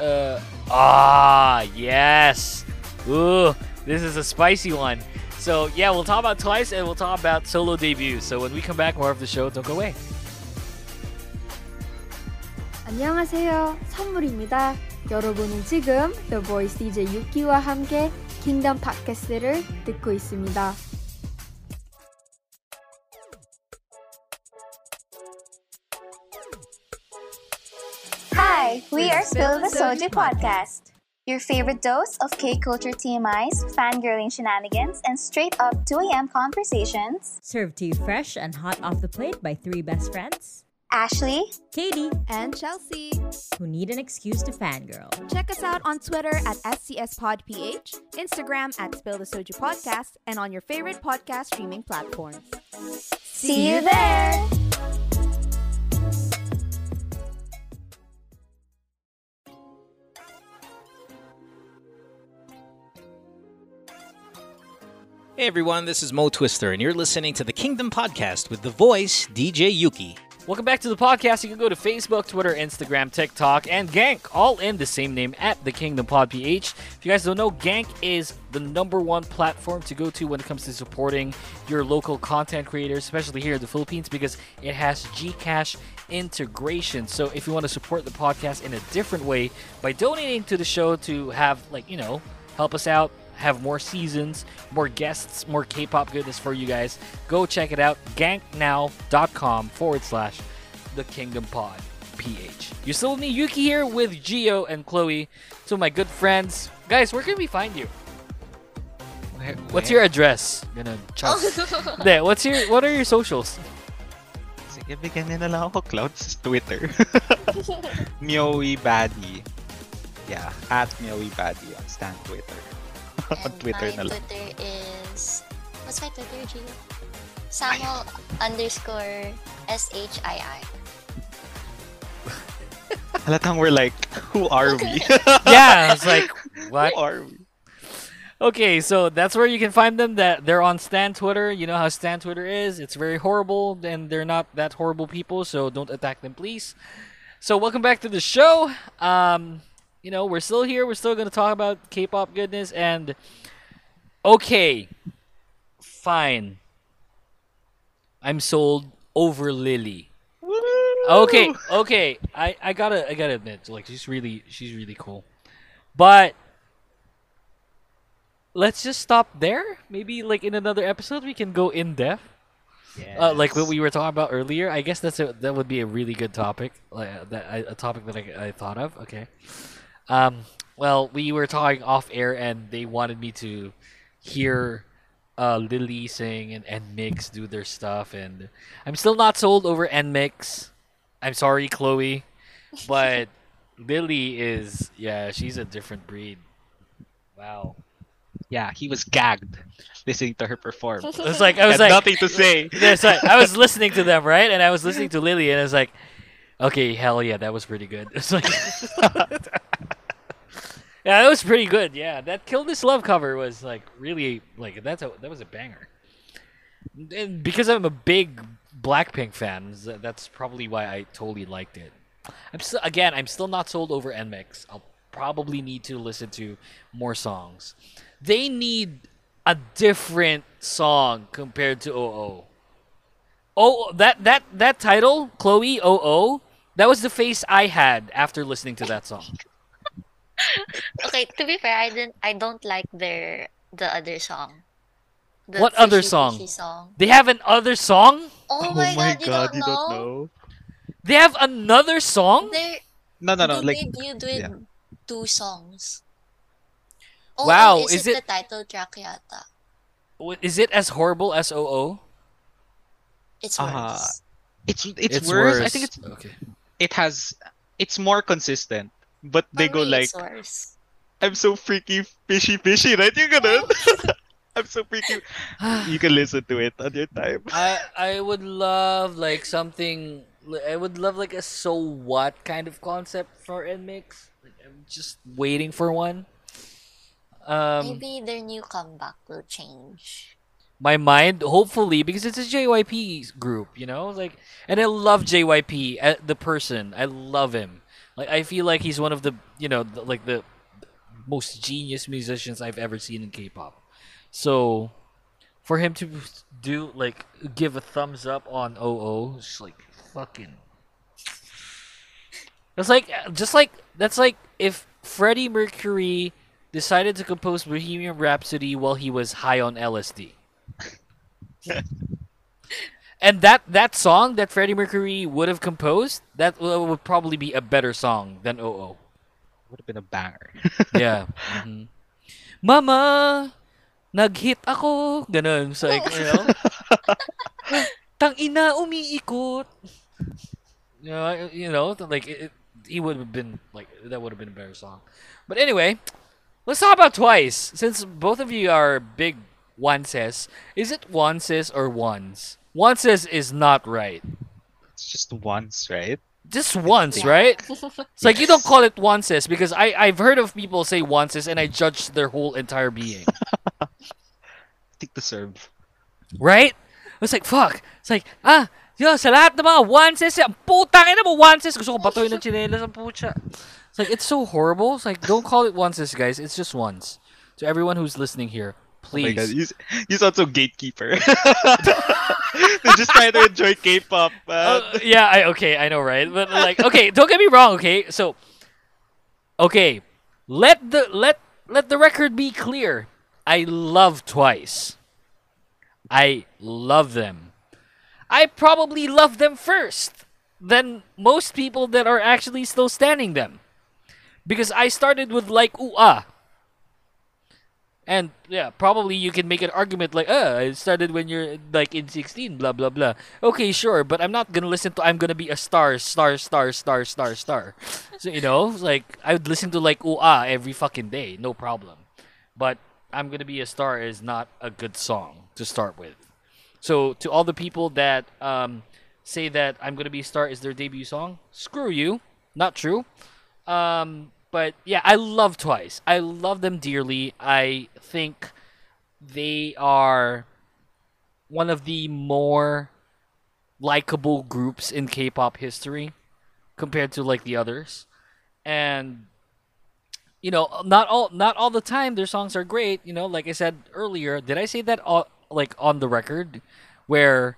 Uh, ah, yes. Ooh, this is a spicy one. So yeah, we'll talk about twice, and we'll talk about solo debuts. So when we come back, more of the show. Don't go away. 안녕하세요. 선물입니다. 여러분은 지금 The Voice DJ 유키와 함께 킹덤 팟캐스트를 듣고 있습니다. Hi, we are Spill the Soju Podcast. Your favorite dose of K culture TMIs, fangirling shenanigans, and straight up 2 a.m. conversations. Served to you fresh and hot off the plate by three best friends. Ashley, Katie, and Chelsea. who need an excuse to fangirl. Check us out on Twitter at SCSPodPH, Instagram at Spill the Soju Podcast, and on your favorite podcast streaming platforms. see you there! Hey everyone, this is Mo Twister, and you're listening to the Kingdom Podcast with the voice DJ Yuuki. Welcome back to the podcast. You can go to Facebook, Twitter, Instagram, TikTok, and Gank, all in the same name at the Kingdom Pod PH. If you guys don't know, Gank is the number one platform to go to when it comes to supporting your local content creators, especially here in the Philippines, because it has GCash integration. So if you want to support the podcast in a different way by donating to the show to have, like, you know, help us out, have more seasons, more guests, more K-pop goodness for you guys. Go check it out. Ganknow.com forward slash the Kingdom Pod PH. You're still need Yuuki here with Gio and Chloe. So my good friends. Guys, where can we find you? What's your address? Gonna (laughs) chop. There, what's your what are your socials? Sige, bigyan niya na lang ako clouds Twitter. (laughs) Meowy Baddie. Yeah, at Meowy Baddie on Stan Twitter. (laughs) on And Twitter my na lang. Twitter is... What's my Twitter, Gio? Samo underscore S-H-I-I. (laughs) Halatang we're like, who are we? (laughs) yeah, it's like what? Who are we? Okay, so that's where you can find them. That they're on Stan Twitter. You know how Stan Twitter is. It's very horrible, and they're not that horrible people. So don't attack them, please. So welcome back to the show. Um, you know we're still here. We're still gonna talk about K-pop goodness. And okay, fine. I'm sold over Lily. Okay, okay. I, I gotta I gotta admit, like she's really she's really cool, but let's just stop there. Maybe like in another episode we can go in depth. Uh, like what we were talking about earlier. I guess that's a, that would be a really good topic. Like uh, that I- a topic that I, I thought of. Okay. Um. Well, we were talking off air, and they wanted me to hear uh, Lily sing and NMIXX do their stuff, and I'm still not sold over NMIXX. I'm sorry, Chloe, but (laughs) Lily is yeah, she's a different breed. Wow. Yeah, he was gagged listening to her perform. (laughs) It was like I was like nothing to (laughs) say. There's like I was listening to them right, and I was listening to Lily, and I was like, okay, hell yeah, that was pretty good. It's like, yeah, that was pretty good. Yeah, that "Kill This Love" cover was like really like that's a that was a banger. And because I'm a big Blackpink fan, that's probably why I totally liked it. I'm still again, I'm still not sold over NMIXX. I'll probably need to listen to more songs. They need a different song compared to OO. Oh, that that that title, Chloe OO, that was the face I had after listening to that song. (laughs) Okay, to be fair, I didn't I don't like their the other song. The what other song? Song. They have an other song? Oh, my god, you don't know? They have another song? They're No, no, no. they Like, debuted with yeah. two songs. Oh, Wow, is, is it, it- the title track yata? Is it as horrible as OO? It's uh, worse. it's it's, It's worse. I think it's Okay. it has it's more consistent. But they go like it's worse. I'm so freaky fishy fishy, right? You ganun. (laughs) I'm so freaky. You can listen to it on your time. I I would love like something. I would love like a so what kind of concept for NMIXX. Like, I'm just waiting for one. Um, Maybe their new comeback will change. my mind, hopefully, because it's a JYP group, you know, like, and I love JYP, uh, the person. I love him. Like, I feel like he's one of the, you know, the, like the most genius musicians I've ever seen in K-pop. So, for him to do like give a thumbs up on OO, it's like fucking. It's like just like that's like if Freddie Mercury decided to compose Bohemian Rhapsody while he was high on LSD. (laughs) and that that song that Freddie Mercury would have composed, that would probably be a better song than OO. Would have been a banger. Yeah. (laughs) mhm. Mama, nag-hit ako. Ganun. It's like, you know? (laughs) Tang ina, umiikot. You know, you know, like it, it- he would have been like that would have been a better song. But anyway, let's talk about Twice. Since both of you are big onces, is it onces or ones? Onces is is not right. It's just once, right? Just once, right? (laughs) It's like you don't call it onces because I I've heard of people say onces and I judge their whole entire being. (laughs) Take the serve. Right? It's like, fuck. It's like, ah, yo, sa lahat ng mga onces, ang putang ina mo, onces. Gusto ko batoy ng chinelas ang pucha. It's like, it's so horrible. It's like, don't call it onces, guys. It's just once. To everyone who's listening here, Oh my please. god, you, s- you sound so gatekeeper. (laughs) They're just trying to enjoy K-pop. Uh, yeah, I, okay, I know, right? But like, okay, don't get me wrong, okay? So, okay, let the let let the record be clear. I love Twice. I love them. I probably love them first than most people that are actually still standing them, because I started with like ooh ah. And yeah, probably you can make an argument like, uh, I started when you're like in 16, blah blah blah. Okay, sure, but I'm not gonna listen to I'm gonna be a star, star, star, star, star, star. So you know, like I would listen to like ooh ah every fucking day, no problem. But I'm gonna be a star is not a good song to start with. So to all the people that um, say that I'm gonna be a star is their debut song, screw you. Not true. Um, but yeah, I love Twice. I love them dearly. I think they are one of the more likable groups in K-pop history compared to like the others. And you know, not all not all the time their songs are great, you know, like I said earlier, did I say that all, like on the record where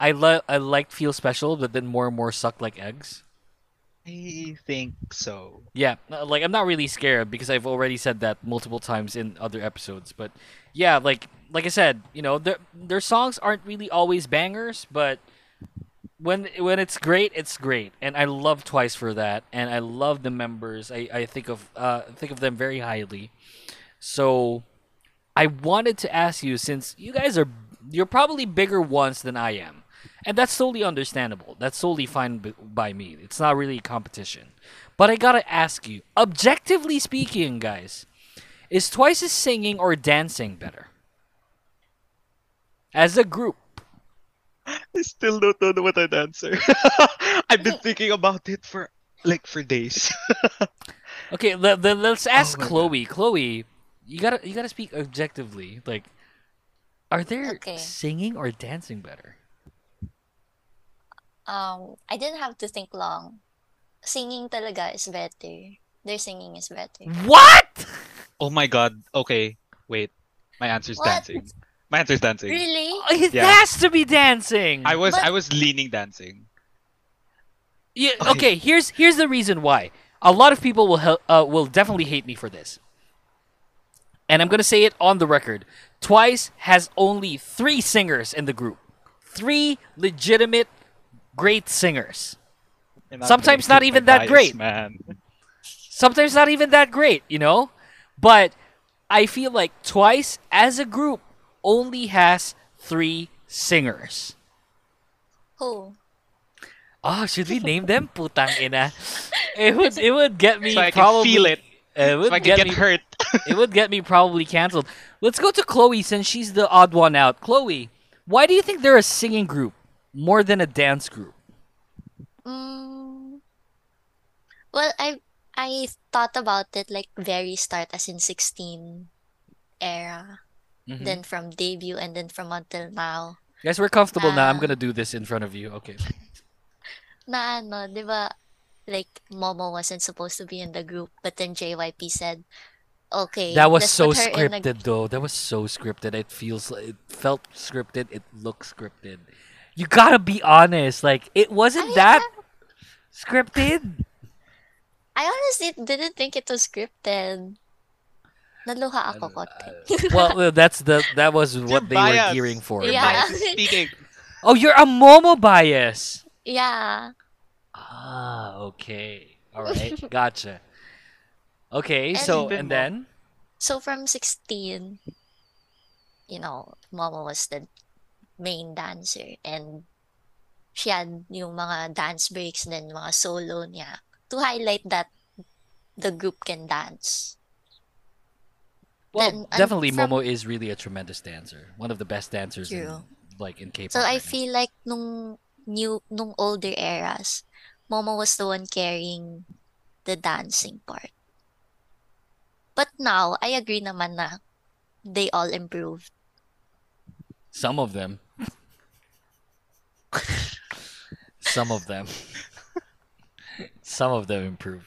I li- I liked Feel Special but then more and more sucked like eggs? I think so. Yeah, uh, like I'm not really scared because I've already said that multiple times in other episodes. But yeah, like like I said, you know, their their songs aren't really always bangers, but when when it's great, it's great, and I love Twice for that, and I love the members. I, I think of uh think of them very highly. So I wanted to ask you since you guys are you're probably bigger ones than I am. And that's totally understandable. That's totally fine b- by me. It's not really a competition. But I gotta ask you, objectively speaking, guys, is Twice's singing or dancing better? As a group. I still don't know what I'd answer. I've been thinking about it for like for days. (laughs) Okay, le- le- let's oh ask my Chloe. Chloe, you gotta you gotta speak objectively. Like, are there Okay. singing or dancing better? Um, I didn't have to think long. Singing talaga is better. Their singing is better. What? oh my god. Okay, wait. My answer's What? dancing. My answer is dancing. Really? It Yeah. has to be dancing. I was But- I was leaning dancing. Yeah, okay, here's here's the reason why. A lot of people will hel- uh, will definitely hate me for this. And I'm going to say it on the record. Twice has only 3 singers in the group. 3 legitimate great singers. And Sometimes not even that bias, great. man. (laughs) Sometimes not even that great, you know? But I feel like Twice as a group only has 3 singers. Who? Oh, should we name them? (laughs) Putang ina. It would it would get me So I can probably feel it. It would So I can get, get me hurt. (laughs) it would get me probably canceled. Let's go to Chloe since she's the odd one out. Chloe, why do you think they're a singing group more than a dance group? Mm, well, I I thought about it like very start as in 16 era. Mhm. Then from debut and then from until now. Guys, we're comfortable now. I'm gonna do this in front of you. Okay. (laughs) Na ano, di ba? Like Momo wasn't supposed to be in the group, but then JYP said, "Okay, That was so in a scripted, though. That was so scripted. It feels, it felt scripted. It looks scripted. You gotta be honest. Like it wasn't that scripted. (laughs) I honestly didn't think it was scripted. Naluha ako konti. (laughs) well, uh, that's the that was what they were biased. gearing for. Yeah. bias speaking. Oh, you're a Momo bias. yeah. Ah, okay. All right, (laughs) gotcha. Okay, And- so and then So from 16, you know, Momo was the main dancer and she had yung mga dance breaks din, mga solo niya to highlight that the group can dance. Well, Then, definitely from- Momo is really a tremendous dancer. One of the best dancers in, like in K-pop. So I right now. feel like nung new nung older eras, Momo was the one carrying the dancing part. But now, I agree naman na they all improved. Some of them. (laughs) Some of them. (laughs) Some of them improved.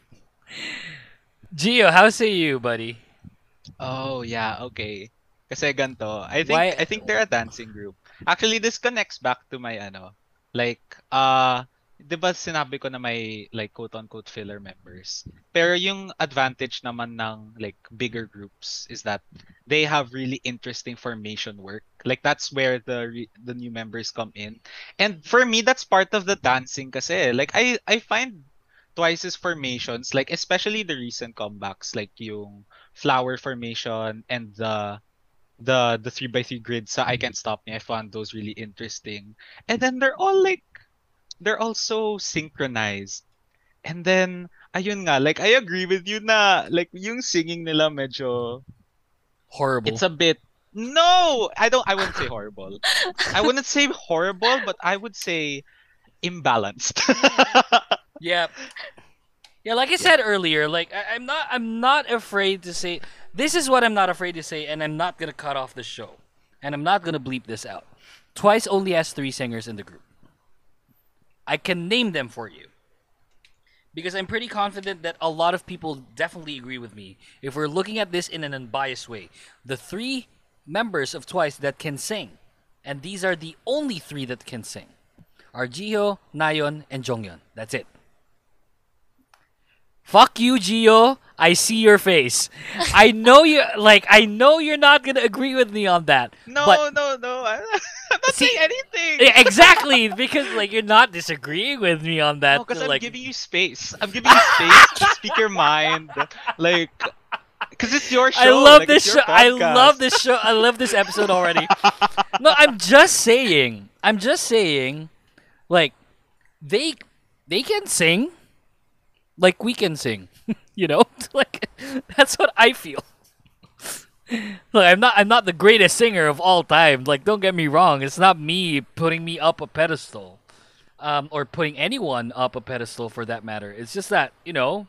Gio, how say you, buddy? Oh, yeah, okay. Kasi ganito, I think Why- I think they're a dancing group. Actually, this connects back to my ano, like uh 'di ba sinabi ko na may like quote unquote filler members. Pero yung advantage naman ng like bigger groups is that they have really interesting formation work. Like that's where the the new members come in. And for me that's part of the dancing kasi. Like I I find Twice's formations, like especially the recent comebacks, like yung flower formation and the the the three by three grid sa I Can't Stop Me. I found those really interesting. And then they're all like they're all so synchronized. And then ayun nga, like I agree with you na like yung singing nila medyo Horrible. it's a bit no, I don't I wouldn't say horrible. I wouldn't say horrible, but I would say imbalanced. (laughs) Yeah. Yeah, like I said earlier, like I, I'm not I'm not afraid to say this is what I'm not afraid to say, and I'm not gonna cut off the show. And I'm not gonna bleep this out. Twice only has three singers in the group. I can name them for you. Because I'm pretty confident that a lot of people definitely agree with me. If we're looking at this in an unbiased way, the three members of Twice that can sing, and these are the only three that can sing, are Jihyo, Nayeon, and Jeongyeon. That's it. Fuck you, Gio. I see your face. I know you like I know you're not gonna agree with me on that. no, but no, no. (laughs) I'm not saying anything. Exactly because like you're not disagreeing with me on that. No, because like I'm giving you space. I'm giving you space to speak your mind. Like, because it's your show. I love like, this show. I love this show. I love this episode already. no, I'm just saying. I'm just saying, like, they they can sing, like we can sing. (laughs) you know, (laughs) like that's what I feel. Look, I'm not. I'm not the greatest singer of all time. Like, don't get me wrong. It's not me putting me up a pedestal, um, or putting anyone up a pedestal for that matter. It's just that you know,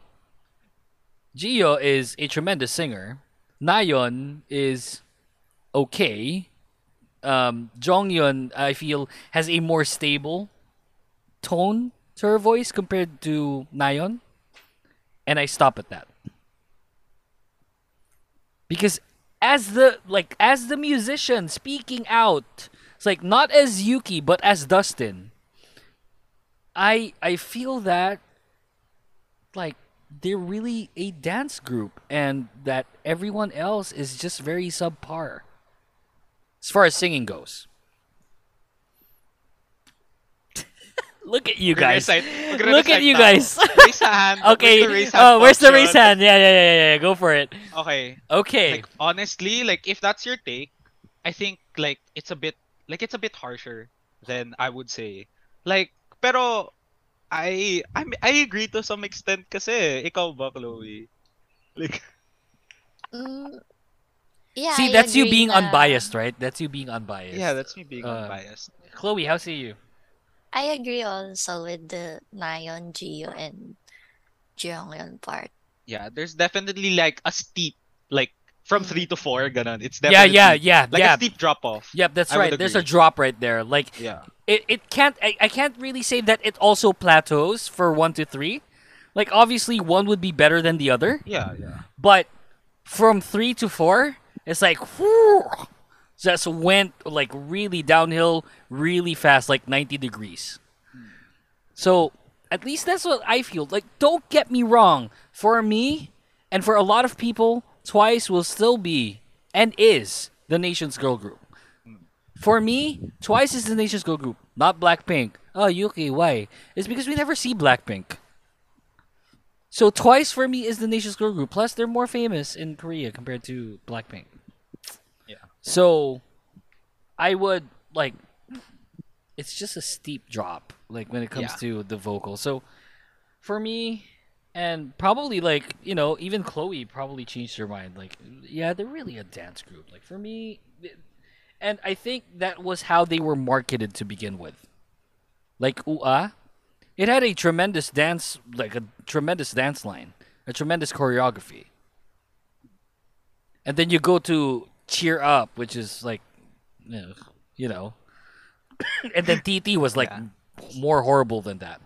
Jihyo is a tremendous singer. Nayeon is okay. Um, Jeongyeon, I feel, has a more stable tone to her voice compared to Nayeon, and I stop at that because as the like as the musician speaking out, it's like not as Yuuki but as Dustin. I I feel that like they're really a dance group and that everyone else is just very subpar as far as singing goes. Look at you guys. Magre-recite- magre-recite Look at you na guys. (laughs) Raise a hand. (laughs) okay. Where's the raise hand oh, where's the function? raise hand? Yeah, yeah, yeah, yeah, yeah. Go for it. Okay. Okay. Like honestly, like if that's your take, I think like it's a bit like it's a bit harsher than I would say. Like pero I I I agree to some extent kasi ikaw ba Chloe? Like Mm, yeah, See, I that's you being na- unbiased, right? That's you being unbiased. Yeah, that's me being Uh, unbiased. Chloe, how say you? I agree also with the Nayeon, Jihyo, and Jeongyeon part. Yeah, there's definitely like a steep like from mm-hmm. 3 to 4 ganun. It's Yeah, definitely yeah, yeah, yeah, like yeah. a steep drop off. Yep, that's I right. There's a drop right there. Like Yeah. it, it can't I, I can't really say that it also plateaus for one to three. Like obviously one would be better than the other. Yeah, yeah. But from three to four, it's like whew, just went like really downhill really fast, like ninety degrees. So at least that's what I feel. Like, don't get me wrong. For me, and for a lot of people, Twice will still be and is the nation's girl group. For me, Twice is the nation's girl group, not Blackpink. Oh, Yuuki, why? It's because we never see Blackpink. So Twice for me is the nation's girl group. Plus, they're more famous in Korea compared to Blackpink. So, I would like it's just a steep drop like when it comes Yeah. to the vocal. So for me and probably like, you know, even Chloe probably changed her mind like yeah, they're really a dance group. Like for me and I think that was how they were marketed to begin with. Like UA, ah. it had a tremendous dance like a tremendous dance line, a tremendous choreography. And then you go to Cheer Up, which is like you know, you know. (coughs) and then TT was like more horrible than that.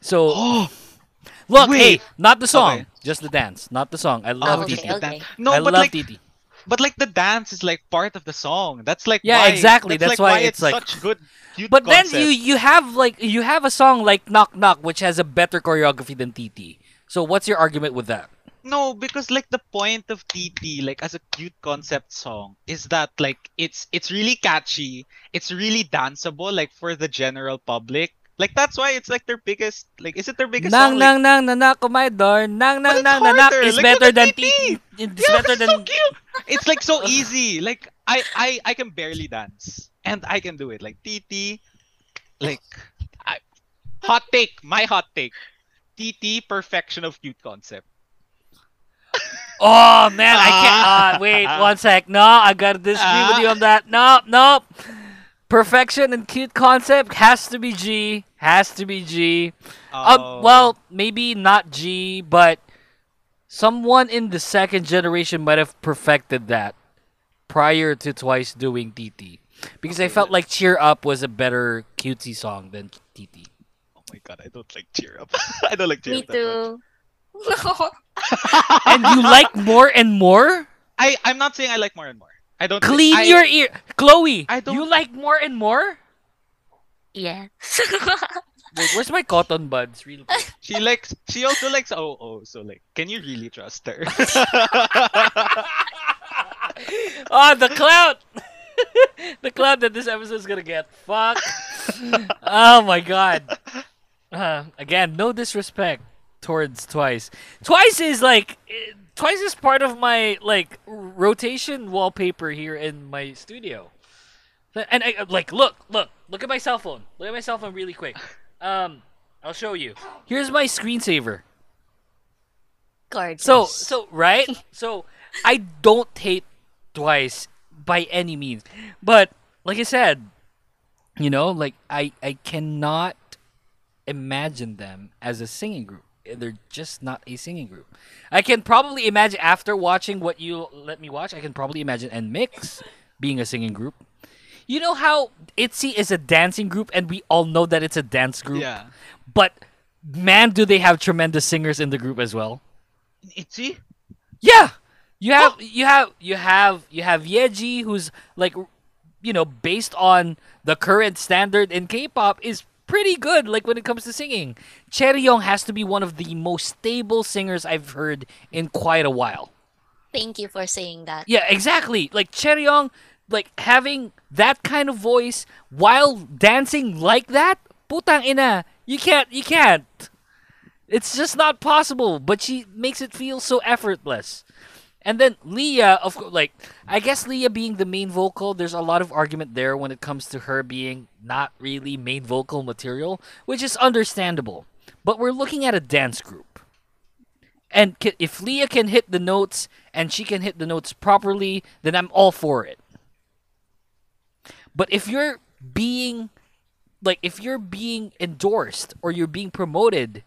So (gasps) look, hey, not the song, Okay. just the dance, not the song. I oh, love okay, TT. okay. No, I but love like, TT. but like the dance is like part of the song. That's like Yeah, why, exactly. That's, That's like why why it's like- such good. cute But then you you have like you have a song like Knock Knock which has a better choreography than TT. So what's your argument with that? No, because like the point of TT, like as a cute concept song, is that like it's it's really catchy, it's really danceable, like for the general public. Like that's why it's like their biggest. Like, is it their biggest Nang song? Like, nang oh nang nanak on my door. Nang nang nang nanak is Like, better than TT. It's Yeah, better than so cute. It's like so easy. Like I I I can barely dance, and I can do it. Like TT, like I, hot take. My hot take. TT perfection of cute concept. Oh man, I can't. Uh, wait one sec. No, I gotta disagree with you on that. No, no. Perfection and cute concept has to be Gee. Has to be Gee. Uh, Oh. well, maybe not Gee, but someone in the second generation might have perfected that prior to Twice doing TT. Because I felt like Cheer Up was a better cutesy song than TT. Oh my god, I don't like cheer up. (laughs) I don't like cheer Me up. that much. Too. (laughs) No. and you like more and more? I I'm not saying I like more and more. I don't Clean I- your ear. Chloe, I don't- you like more and more? yeah. (laughs) Wait, where's my cotton buds? Real quick. She likes. She also likes oh oh. So like, can you really trust her? oh, (laughs) the clout! the clout that this episode is gonna get. Fuck. oh my god. Uh, again, no disrespect towards Twice. Twice is like. Twice is part of my like rotation wallpaper here in my studio. And I like look, look, look at my cell phone. Look at my cell phone really quick. Um, I'll show you. Here's my screensaver. Gorgeous. So so right? (laughs) so I don't hate Twice by any means. But like I said, you know, like I I cannot imagine them as a singing group. They're just not a singing group. I can probably imagine after watching what you let me watch, I can probably imagine NMIXX being a singing group. You know how ITZY is a dancing group and we all know that it's a dance group? yeah. But man, do they have tremendous singers in the group as well? ITZY. Yeah, you have you have you have you have Yeji, who's like, you know, based on the current standard in K-pop, is pretty good. Like when it comes to singing, Chaeryeong has to be one of the most stable singers I've heard in quite a while. Thank you for saying that. Yeah, exactly. Like Chaeryeong, like having that kind of voice while dancing like that, putang ina, you can't, you can't. It's just not possible. But she makes it feel so effortless. And then Leah, of course, like I guess Leah being the main vocal, there's a lot of argument there when it comes to her being not really main vocal material, which is understandable. But we're looking at a dance group. And if Leah can hit the notes and she can hit the notes properly, then I'm all for it. But if you're being like if you're being endorsed or you're being promoted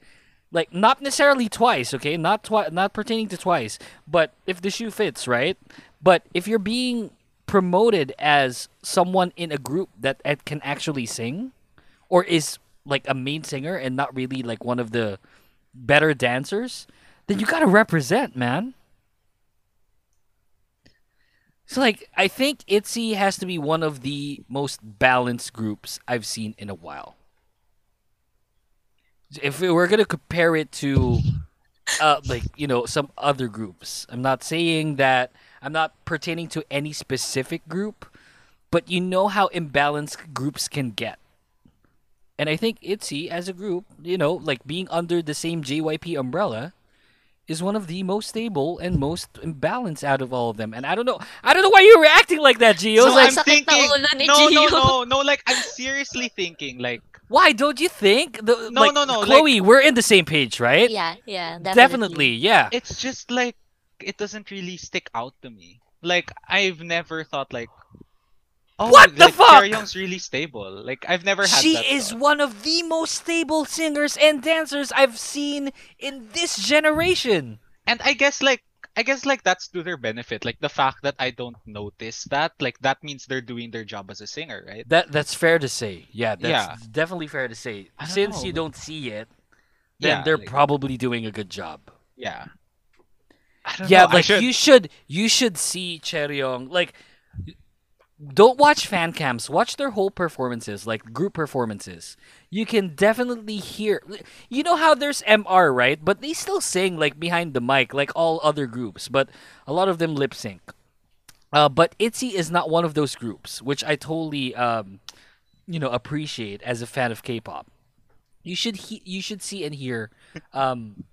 like not necessarily twice, okay? Not twi- not pertaining to twice, but if the shoe fits, right? But if you're being promoted as someone in a group that can actually sing or is like a main singer and not really like one of the better dancers, then you got to represent, man. So like I think ITZY has to be one of the most balanced groups I've seen in a while. If we we're gonna compare it to uh like, you know, some other groups. I'm not saying that I'm not pertaining to any specific group, but you know how imbalanced groups can get. And I think ITZY as a group, you know, like being under the same JYP umbrella, is one of the most stable and most imbalanced out of all of them. And I don't know, I don't know why you're reacting like that, Gio. So like, I'm thinking, no, no, no, no. Like I'm seriously thinking, like why don't you think? The, No, like, no, no, Chloe, we're in the same page, right? Yeah, yeah, definitely. Definitely, yeah. it's just like it doesn't really stick out to me. Like I've never thought like, oh, What the like, fuck? Chaeryeong's really stable. Like I've never had She that is thought. one of the most stable singers and dancers I've seen in this generation. and I guess like I guess like that's to their benefit. Like the fact that I don't notice that, like that means they're doing their job as a singer, right? That that's fair to say. Yeah, that's Yeah. definitely fair to say. Since know, you don't see it, then Yeah, they're like- probably doing a good job. Yeah. I don't Yeah, know, like should- you should you should see Chaeryeong like don't watch fan cams, watch their whole performances, like group performances. You can definitely hear you know how there's MR, right? But they still sing like behind the mic like all other groups, but a lot of them lip sync. Uh, but ITZY is not one of those groups, which I totally um, you know appreciate as a fan of K-pop. You should he- you should see and hear um,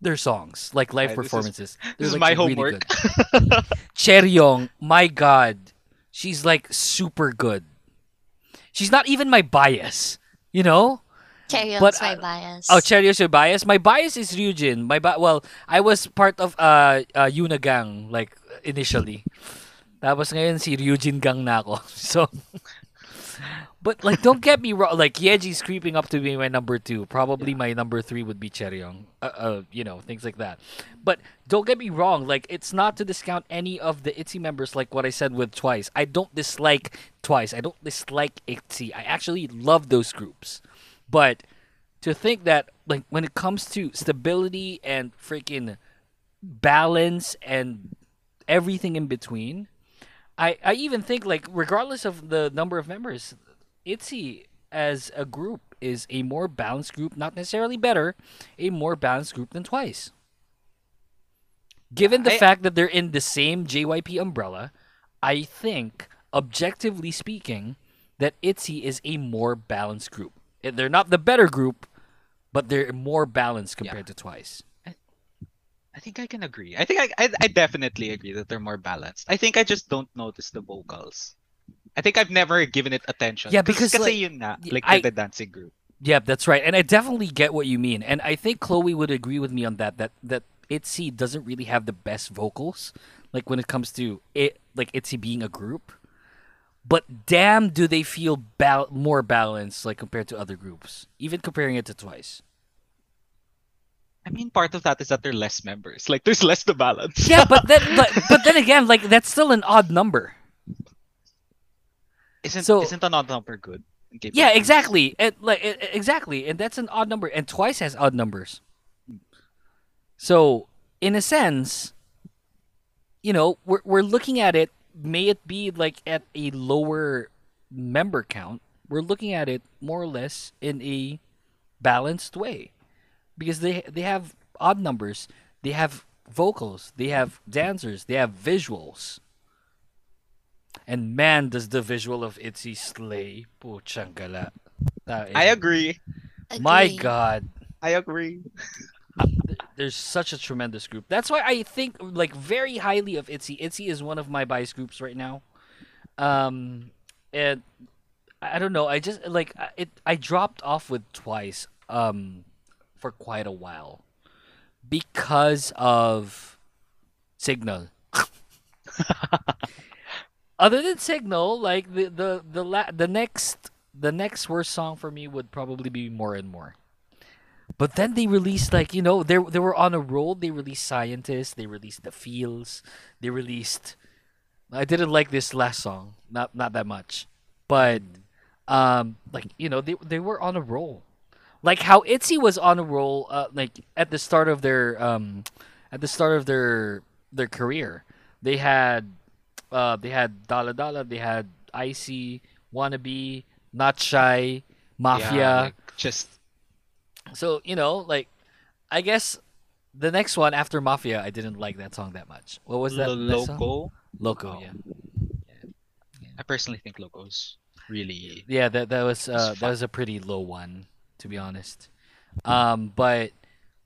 their songs, like live Alright, this is- performances. this is like, my really homework. good. (laughs) Chaeryeong, my god, she's like super good. She's not even my bias, you know. But, my bias. Oh, Chaeryeong's your bias. My bias is Ryujin. My bi- well, I was part of uh, uh Yuna gang like initially. Tapos ngayon si Ryujin gang na ako. (laughs) So But like don't get me wrong, like Yeji's creeping up to be my number 2. Probably my number 3 would be Chaeryeong. Uh, uh you know, things like that. But don't get me wrong, like it's not to discount any of the ITZY members like what I said with Twice. I don't dislike Twice. I don't dislike ITZY. I actually love those groups. But to think that like when it comes to stability and freaking balance and everything in between, I I even think like regardless of the number of members, ITZY as a group is a more balanced group, not necessarily better, a more balanced group than Twice. Given the I- fact that they're in the same JYP umbrella, I think objectively speaking that ITZY is a more balanced group. They're not the better group, but they're more balanced compared to Twice. I think I can agree. I think I, I I definitely agree that they're more balanced. I think I just don't notice the vocals. I think I've never given it attention. Yeah, because, kasi like, yun nga, y- like I- the dancing group. Yeah, that's right. And I definitely get what you mean. And I think Chloe would agree with me on that that that ITZY doesn't really have the best vocals like when it comes to it like ITZY being a group. But damn do they feel bal- more balanced like compared to other groups, even comparing it to Twice. I mean, part of that is that there are less members. Like, there's less to balance. Yeah, but (laughs) then but but then again, like that's still an odd number. Isn't so- isn't an odd number good? Yeah, exactly. And like e- exactly, and that's an odd number. And twice has odd numbers. So in a sense, you know, we're we're looking at it. May it be like at a lower member count. We're looking at it more or less in a balanced way, because they they have odd numbers. They have vocals. They have dancers. They have visuals. And man, does the visual of Itzy slay. Puchang gala. I agree. My Agree. God. I agree. (laughs) There's such a tremendous group. That's why I think like very highly of Itzy. Itzy is one of my bias groups right now. Um and I I don't know, I just like it I dropped off with twice um for quite a while because of Signal. (laughs) (laughs) Other than Signal, like the the the la- the next the next worst song for me would probably be More and More. But then they released like you know they they were on a roll. They released Scientists. They released The Feels. They released. I didn't like this last song. Not not that much, but um like you know they they were on a roll. Like how Itzy was on a roll. Uh, like at the start of their um at the start of their their career, they had uh they had Dalla Dalla. They had Icy, Wannabe, Not Shy, Mafia. Yeah, like, just So, you know, like I guess the next one after Mafia, I didn't like that song that much. What was that? Song? Loco. Loco, Oh. yeah. I personally think Loco's really Yeah, that that was uh, that was a pretty low one, to be honest. Um, but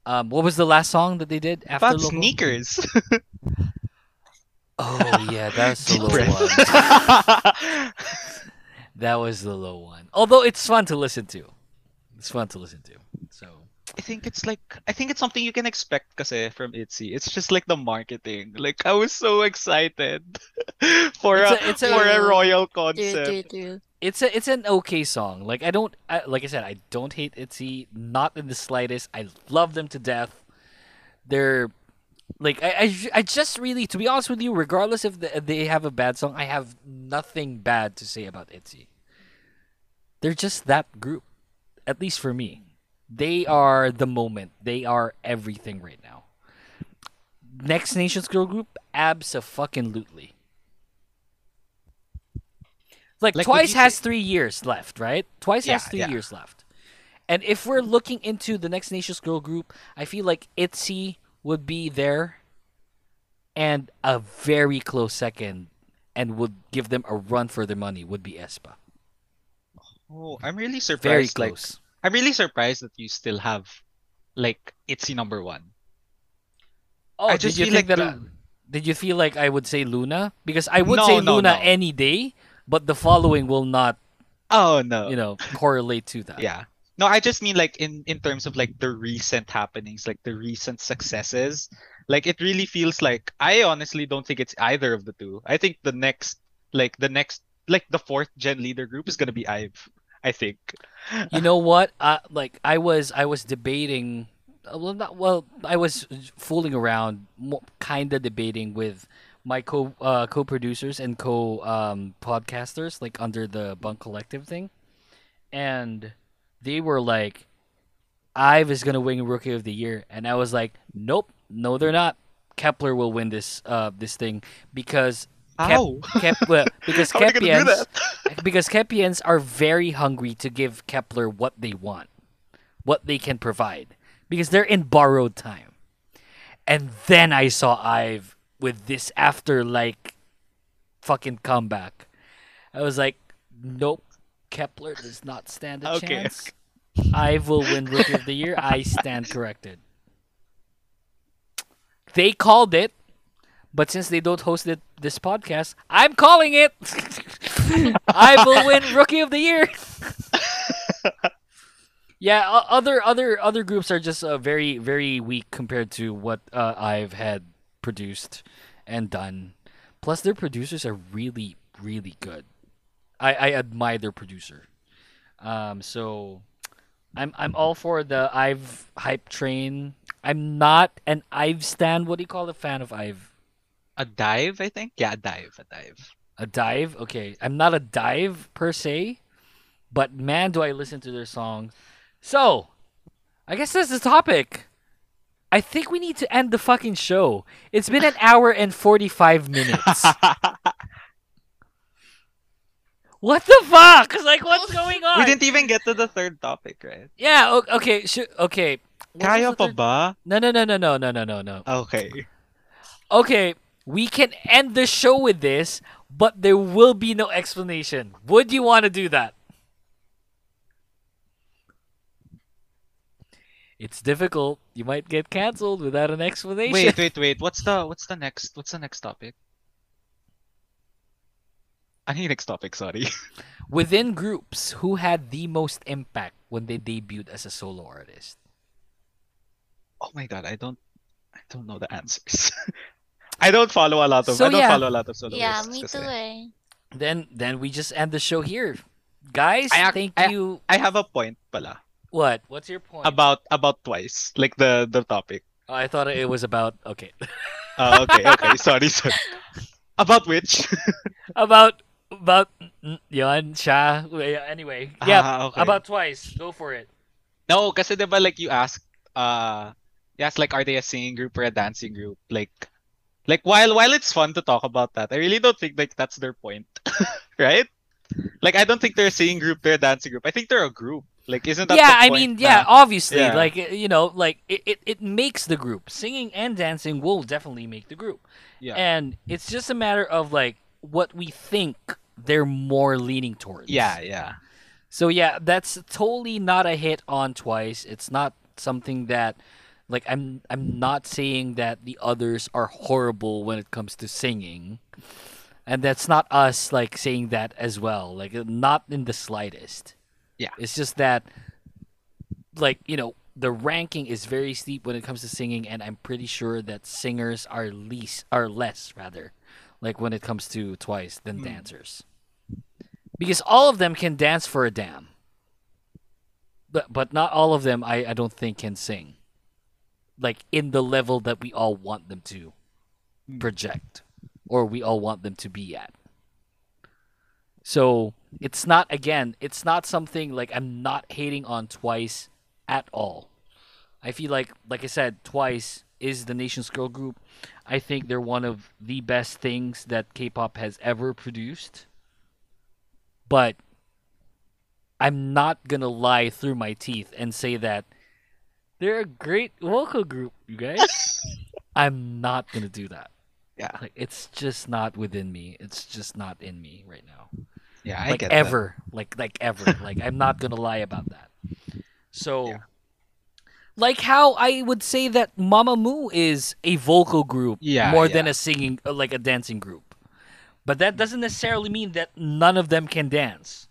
Um, what was the last song that they did after About Loco? sneakers. (laughs) Oh yeah, that's the low one. that was the low (laughs) one. Although it's fun to listen to. It's fun to listen to. So I think it's like I think it's something you can expect kasi from ITZY. It's just like the marketing. Like I was so excited (laughs) for It's a, a- it's for a royal True, concept. true, true. it's a it's an okay song. Like I don't I, like I said I don't hate ITZY not in the slightest. I love them to death. They're like I, I, I just really to be honest with you, regardless if the, they have a bad song, I have nothing bad to say about ITZY. They're just that group, at least for me. They are the moment. They are everything right now. Next Nations Girl Group, abso-fucking-lutely. Like, Like, Twice has say- three years left, right? Twice has three yeah. years left. And if we're looking into the Next Nations Girl Group, I feel like ITZY would be there and a very close second and would give them a run for their money would be aespa. Oh, I'm really Very surprised. Like close. I'm really surprised that you still have like ITZY number one. Oh, I just did you feel think like that? the- Did you feel like I would say LOONA? Because I would No, say no, LOONA no. any day, but the following will not, Oh no. you know, correlate to that. Yeah. No, I just mean like in in terms of like the recent happenings, like the recent successes. Like it really feels like I honestly don't think it's either of the two. I think the next like the next like the fourth gen leader group is gonna be Ive. I think. You know what? Uh, like I was, I was debating. uh, Well, not well. I was fooling around, kind of debating with my co uh, co-producers and co um, podcasters, like under the Bunk Collective thing, and they were like, "Ive is gonna win Rookie of the Year," and I was like, "Nope, no, they're not. Kep1er will win this uh this thing because Kep. Kep, (laughs) uh, because How are they gonna do Kep1ians (laughs) because Kep1ians are very hungry to give Kep1er what they want, what they can provide, because they're in borrowed time. And then I saw Ive with this after like fucking comeback. I was like, nope, Kep1er does not stand a Okay, chance. I will win Rookie of the Year. I stand corrected. They called it, but since they don't host it, this podcast, I'm calling it. (laughs) I will win Rookie of the Year. (laughs) yeah, other other other groups are just uh, very very weak compared to what uh, IVE had produced and done. Plus, their producers are really really good. I, I admire their producer. Um, so I'm I'm all for the IVE hype train. I'm not an IVE stand. What do you call a fan of IVE? A dive, I think? Yeah, a dive, a dive. A dive? Okay. I'm not a dive per se, but man, do I listen to their songs. So, I guess that's the topic. I think we need to end the fucking show. It's been an (laughs) hour and 45 minutes. (laughs) what the fuck? Like, what's oh. going on? We didn't even get to the third topic, right? Yeah, o- okay, sh- okay. What Kaya the pa ba? No, no, no, no, no, no, no, no, no. Okay. Okay, we can end the show with this, but there will be no explanation. Would you want to do that? It's difficult. You might get canceled without an explanation. Wait, wait, (laughs) wait. What's the what's the next what's the next topic? I need next topic, sorry. (laughs) Within groups, who had the most impact when they debuted as a solo artist? Oh my god, I don't I don't know the answers. (laughs) I don't follow a lot of So, I don't yeah. follow a lot of solo Yeah, me too eh. Then, then we just end the show here, guys. I ac- thank I- you. I have a point pala What? What's your point? about about twice, like the the topic. Oh, I thought it was about okay. Uh, okay, okay, sorry, sorry. (laughs) About which? about about yun siya. Anyway, yeah. Ah, okay. About twice. Go for it. No, kasi diba like you asked, uh, yes like, are they a singing group or a dancing group? Like, like while while it's fun to talk about that, I really don't think like that's their point, (laughs) right? Like, I don't think they're a singing group, they're a dancing group. I think they're a group. Like, isn't that yeah, the I point mean, yeah, obviously, Yeah. like you know, like it, it, it makes the group. Singing and dancing will definitely make the group. Yeah. And it's just a matter of like what we think they're more leaning towards. Yeah, yeah. So yeah, that's totally not a hit on twice. It's not something that Like I'm I'm not saying that the others are horrible when it comes to singing. And that's not us like saying that as well. Like not in the slightest. Yeah. It's just that like, you know, the ranking is very steep when it comes to singing and I'm pretty sure that singers are least are less rather like when it comes to twice than hmm. dancers. Because all of them can dance for a damn. But but not all of them I, I don't think can sing. Like in the level that we all want them to hmm. project or we all want them to be at. So it's not again, it's not something like I'm not hating on twice at all. I feel like like I said, twice is the nation's girl group. I think they're one of the best things that K-pop has ever produced. But I'm not gonna lie through my teeth and say that they're a great vocal group, you guys. (laughs) I'm not gonna do that. Yeah. Like it's just not within me. It's just not in me right now. Yeah, I like get that. ever. Like like ever. like I'm not gonna lie about that. So like how I would say that Mamamoo is a vocal group Yeah, more than a singing uh, like a dancing group. But that doesn't necessarily mean that none of them can dance.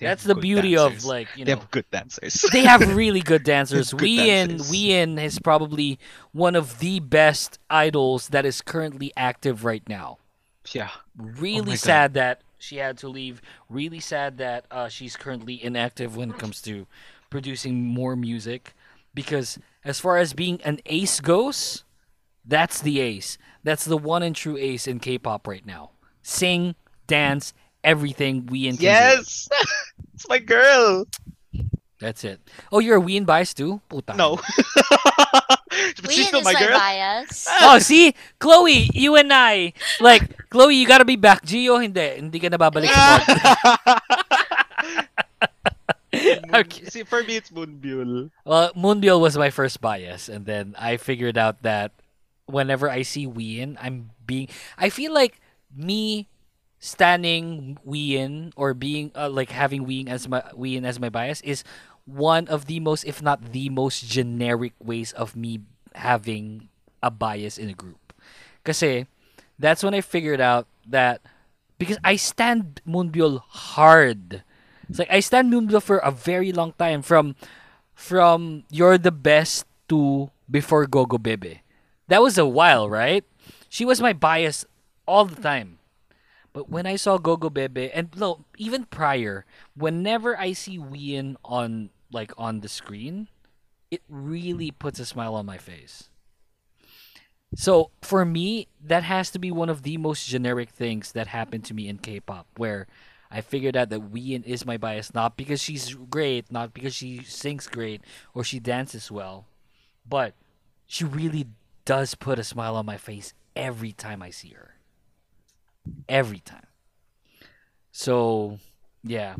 That's the beauty dancers. of like, you know They have good dancers. they have (laughs) really good dancers. Good Wheein dancers. Wheein is probably one of the best idols that is currently active right now. yeah. Really Oh my God. sad that she had to leave. Really sad that uh, she's currently inactive when it comes to producing more music. Because as far as being an ace goes, that's the ace. That's the one and true ace in K-pop right now. Sing, dance, everything we can do. Yes. (laughs) it's my girl. That's it. Oh, you're a Wheein bias too? Puta. No. (laughs) but she's still is my my girl. bias. Ah. Oh, see? Chloe, you and I. Like, Chloe, you gotta be back. Gio, hindi. Hindi ka na babalik sa (laughs) pod. Okay. See, for me, it's Moonbyul. Well, Moonbyul was my first bias, and then I figured out that whenever I see Wheein, I'm being. I feel like me standing Wheein or being uh, like having Wheein as my Wheein as my bias is one of the most, if not the most generic ways of me having a bias in a group. Because that's when I figured out that because I stand Moonbyul hard. It's like I stand Moonbyul for a very long time from from You're the Best to before Gogo Bebe. That was a while, right? She was my bias all the time. But when I saw Gogo Bebe and no, even prior, whenever I see Wheein on like on the screen, it really puts a smile on my face. So for me, that has to be one of the most generic things that happened to me in K-pop, where I figured out that Wheein is my bias, not because she's great, not because she sings great or she dances well, but she really does put a smile on my face every time I see her. Every time. So, yeah,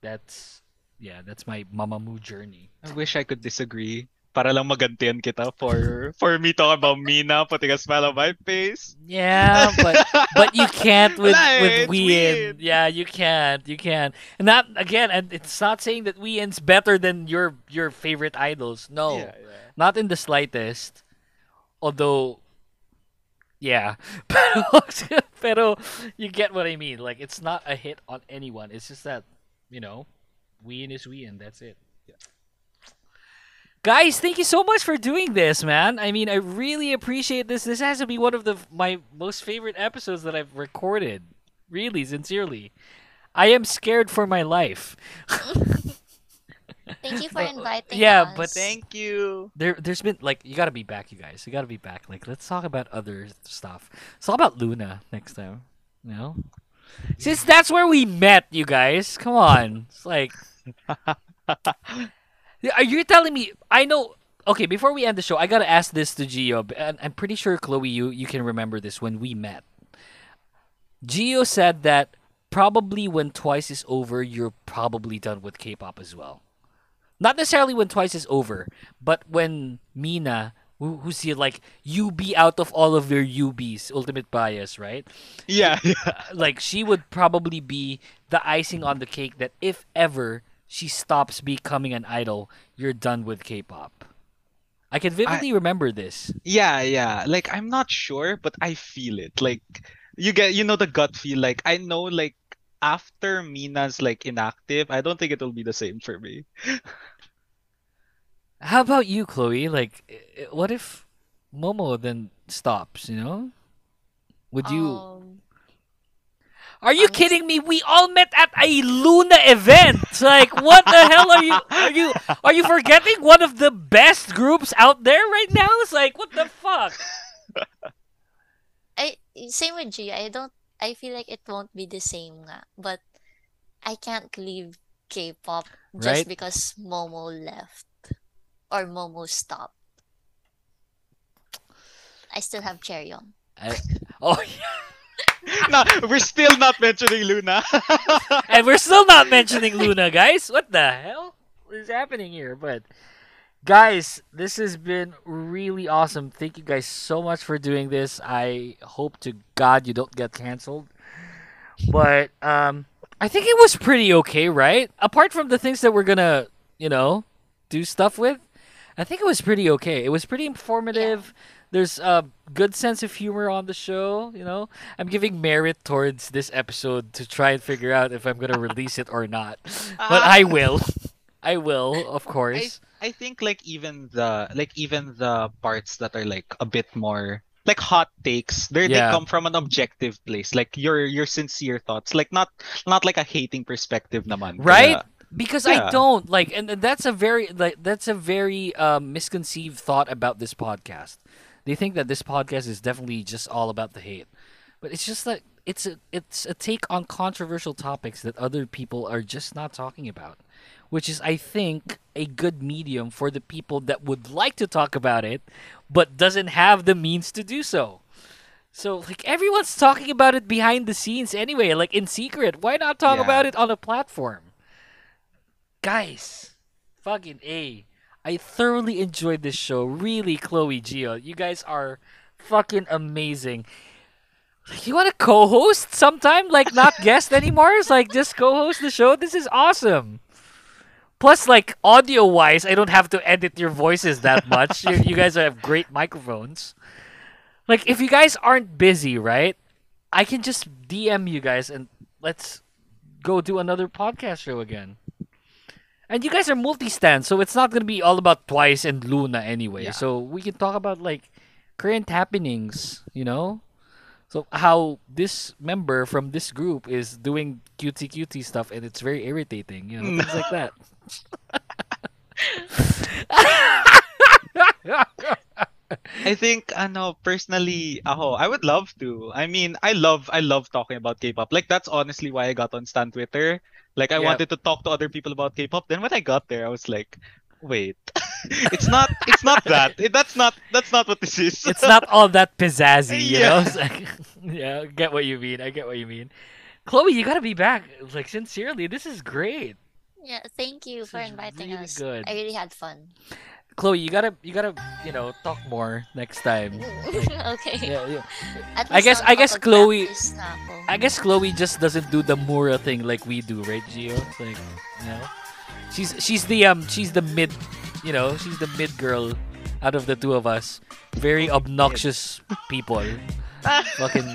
that's yeah, that's my Mamamoo journey. I wish I could disagree. Para lang magantian kita for for me talking about Mina putting a smile on my face. Yeah, but (laughs) but you can't with eh, with Wheein. Wheein. Yeah, you can't. You can't. And not again. And it's not saying that Wheein's better than your your favorite idols. No, Yeah, yeah. not in the slightest. Although, yeah, (laughs) pero, (laughs) pero you get what I mean. Like it's not a hit on anyone. It's just that you know, Wheein is Wheein. That's it. Guys, thank you so much for doing this, man. I mean, I really appreciate this. This has to be one of the my most favorite episodes that I've recorded. Really, sincerely. I am scared for my life. (laughs) Thank you for (laughs) inviting me. yeah, us. but Thank you. there there's been like you got to be back, you guys. You got to be back. Like let's talk about other stuff. Let's talk about LOONA next time. You know? Since that's where we met, you guys. Come on. It's like Yeah, (laughs) Are uh, you telling me? I know. Okay, before we end the show, I gotta ask this to Gio, and I'm pretty sure Chloe, you you can remember this when we met. Gio said that probably when Twice is over, you're probably done with K-pop as well. Not necessarily when Twice is over, but when Mina, who, who's here, like you be out of all of your UBs, ultimate bias, right? Yeah, (laughs) yeah. like she would probably be the icing on the cake that if ever she stops becoming an idol, you're done with K-pop. I can vividly remember this. Yeah, yeah. Like I'm not sure, but I feel it. Like you get you know the gut feel. Like I know like after Mina's like inactive, I don't think it will be the same for me. (laughs) How about you, Chloe? Like, i- i- what if Momo then stops? You know, would you? Um, Are you uh-huh. kidding me? We all met at a LOONA event. Like, what the hell are you? Are you? Are you forgetting one of the best groups out there right now? It's like, what the fuck? I same with G. I don't. I feel like it won't be the same nga, but I can't leave K-pop just Right. because Momo left or Momo stopped. I still have Chaeryeong. I, oh, (laughs) no, we're still not mentioning LOONA. (laughs) and we're still not mentioning LOONA, guys. What the hell is happening here? But guys, this has been really awesome. Thank you guys so much for doing this. I hope to God you don't get canceled. But um I think it was pretty okay, right? Apart from the things that we're gonna, you know, do stuff with, I think it was pretty okay. It was pretty informative. There's a good sense of humor on the show, you know. I'm giving merit towards this episode to try and figure out if I'm gonna release it or not. But I will. I will, of (laughs) course. I think like even the like even the parts that are like a bit more like hot takes they they come from an objective place like your your sincere thoughts like not not like a hating perspective naman right Kaya- because i don't like and and that's a very like that's a very um, misconceived thought about this podcast they think that this podcast is definitely just all about the hate but it's just that it's a it's a take on controversial topics that other people are just not talking about which is i think a good medium for the people that would like to talk about it but doesn't have the means to do so so like everyone's talking about it behind the scenes anyway, like in secret. Why not talk Yeah. about it on a platform? Guys, fucking A. I thoroughly enjoyed this show. Really, Chloe Gio. You guys are fucking amazing. You want to co-host sometime? Like not (laughs) guest anymore? It's like just co-host the show. This is awesome. Plus, like audio wise, I don't have to edit your voices that much. you, you guys have great microphones. Like, if you guys aren't busy, right? I can just DM you guys and let's go do another podcast show again. And you guys are multi-stand, so it's not gonna be all about Twice and LOONA anyway. Yeah. So we can talk about like current happenings, you know. So how this member from this group is doing cutesy cutesy stuff, and it's very irritating, you know, things like that. (laughs) (laughs) I think ano personally ako I would love to. I mean, I love I love talking about K-pop. Like that's honestly why I got on Stan Twitter. Like I Yeah. wanted to talk to other people about K-pop. Then when I got there, I was like, wait. (laughs) it's not it's not that. It- that's not that's not what this is. (laughs) it's not all that pizzazzy, you. Yeah. (laughs) It's like, yeah, I get what you mean. I get what you mean. Chloe, you gotta be back. Like sincerely, this is great. Yeah, thank you for is inviting really us. good. I really had fun. Chloe, you gotta, you gotta, you know, talk more next time. (laughs) okay. Yeah, yeah. I guess, I'll guess Chloe, ako. I guess Chloe just doesn't do the Mura thing like we do, right, Gio? It's like, you know, she's she's the um she's the mid, you know, she's the mid girl out of the two of us. Very obnoxious (laughs) people. (laughs) Fucking.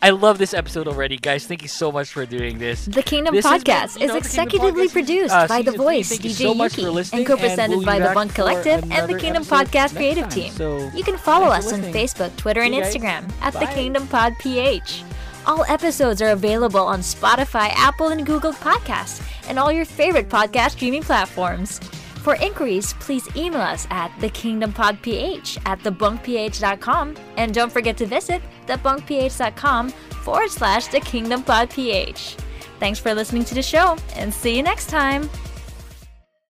I love this episode already, guys. Thank you so much for doing this. The Kingdom This been, Podcast you is know, Kingdom executively Podcast, produced uh, by The three. Voice, Thank DJ so Yuuki, and co-presented we'll by the Bunk Collective and the Kingdom Podcast Creative. Team. So, You can follow us on. Facebook, Twitter, and See you guys. Instagram at the Kingdom Pod PH. All episodes are available on Spotify, Apple, and Google Podcasts, and all your favorite podcast streaming platforms. For inquiries, please email us at thekingdompodph at thebunkph.com, and don't forget to visit thebunkph.com forward slash thekingdompodph. Thanks for listening to the show, and see you next time.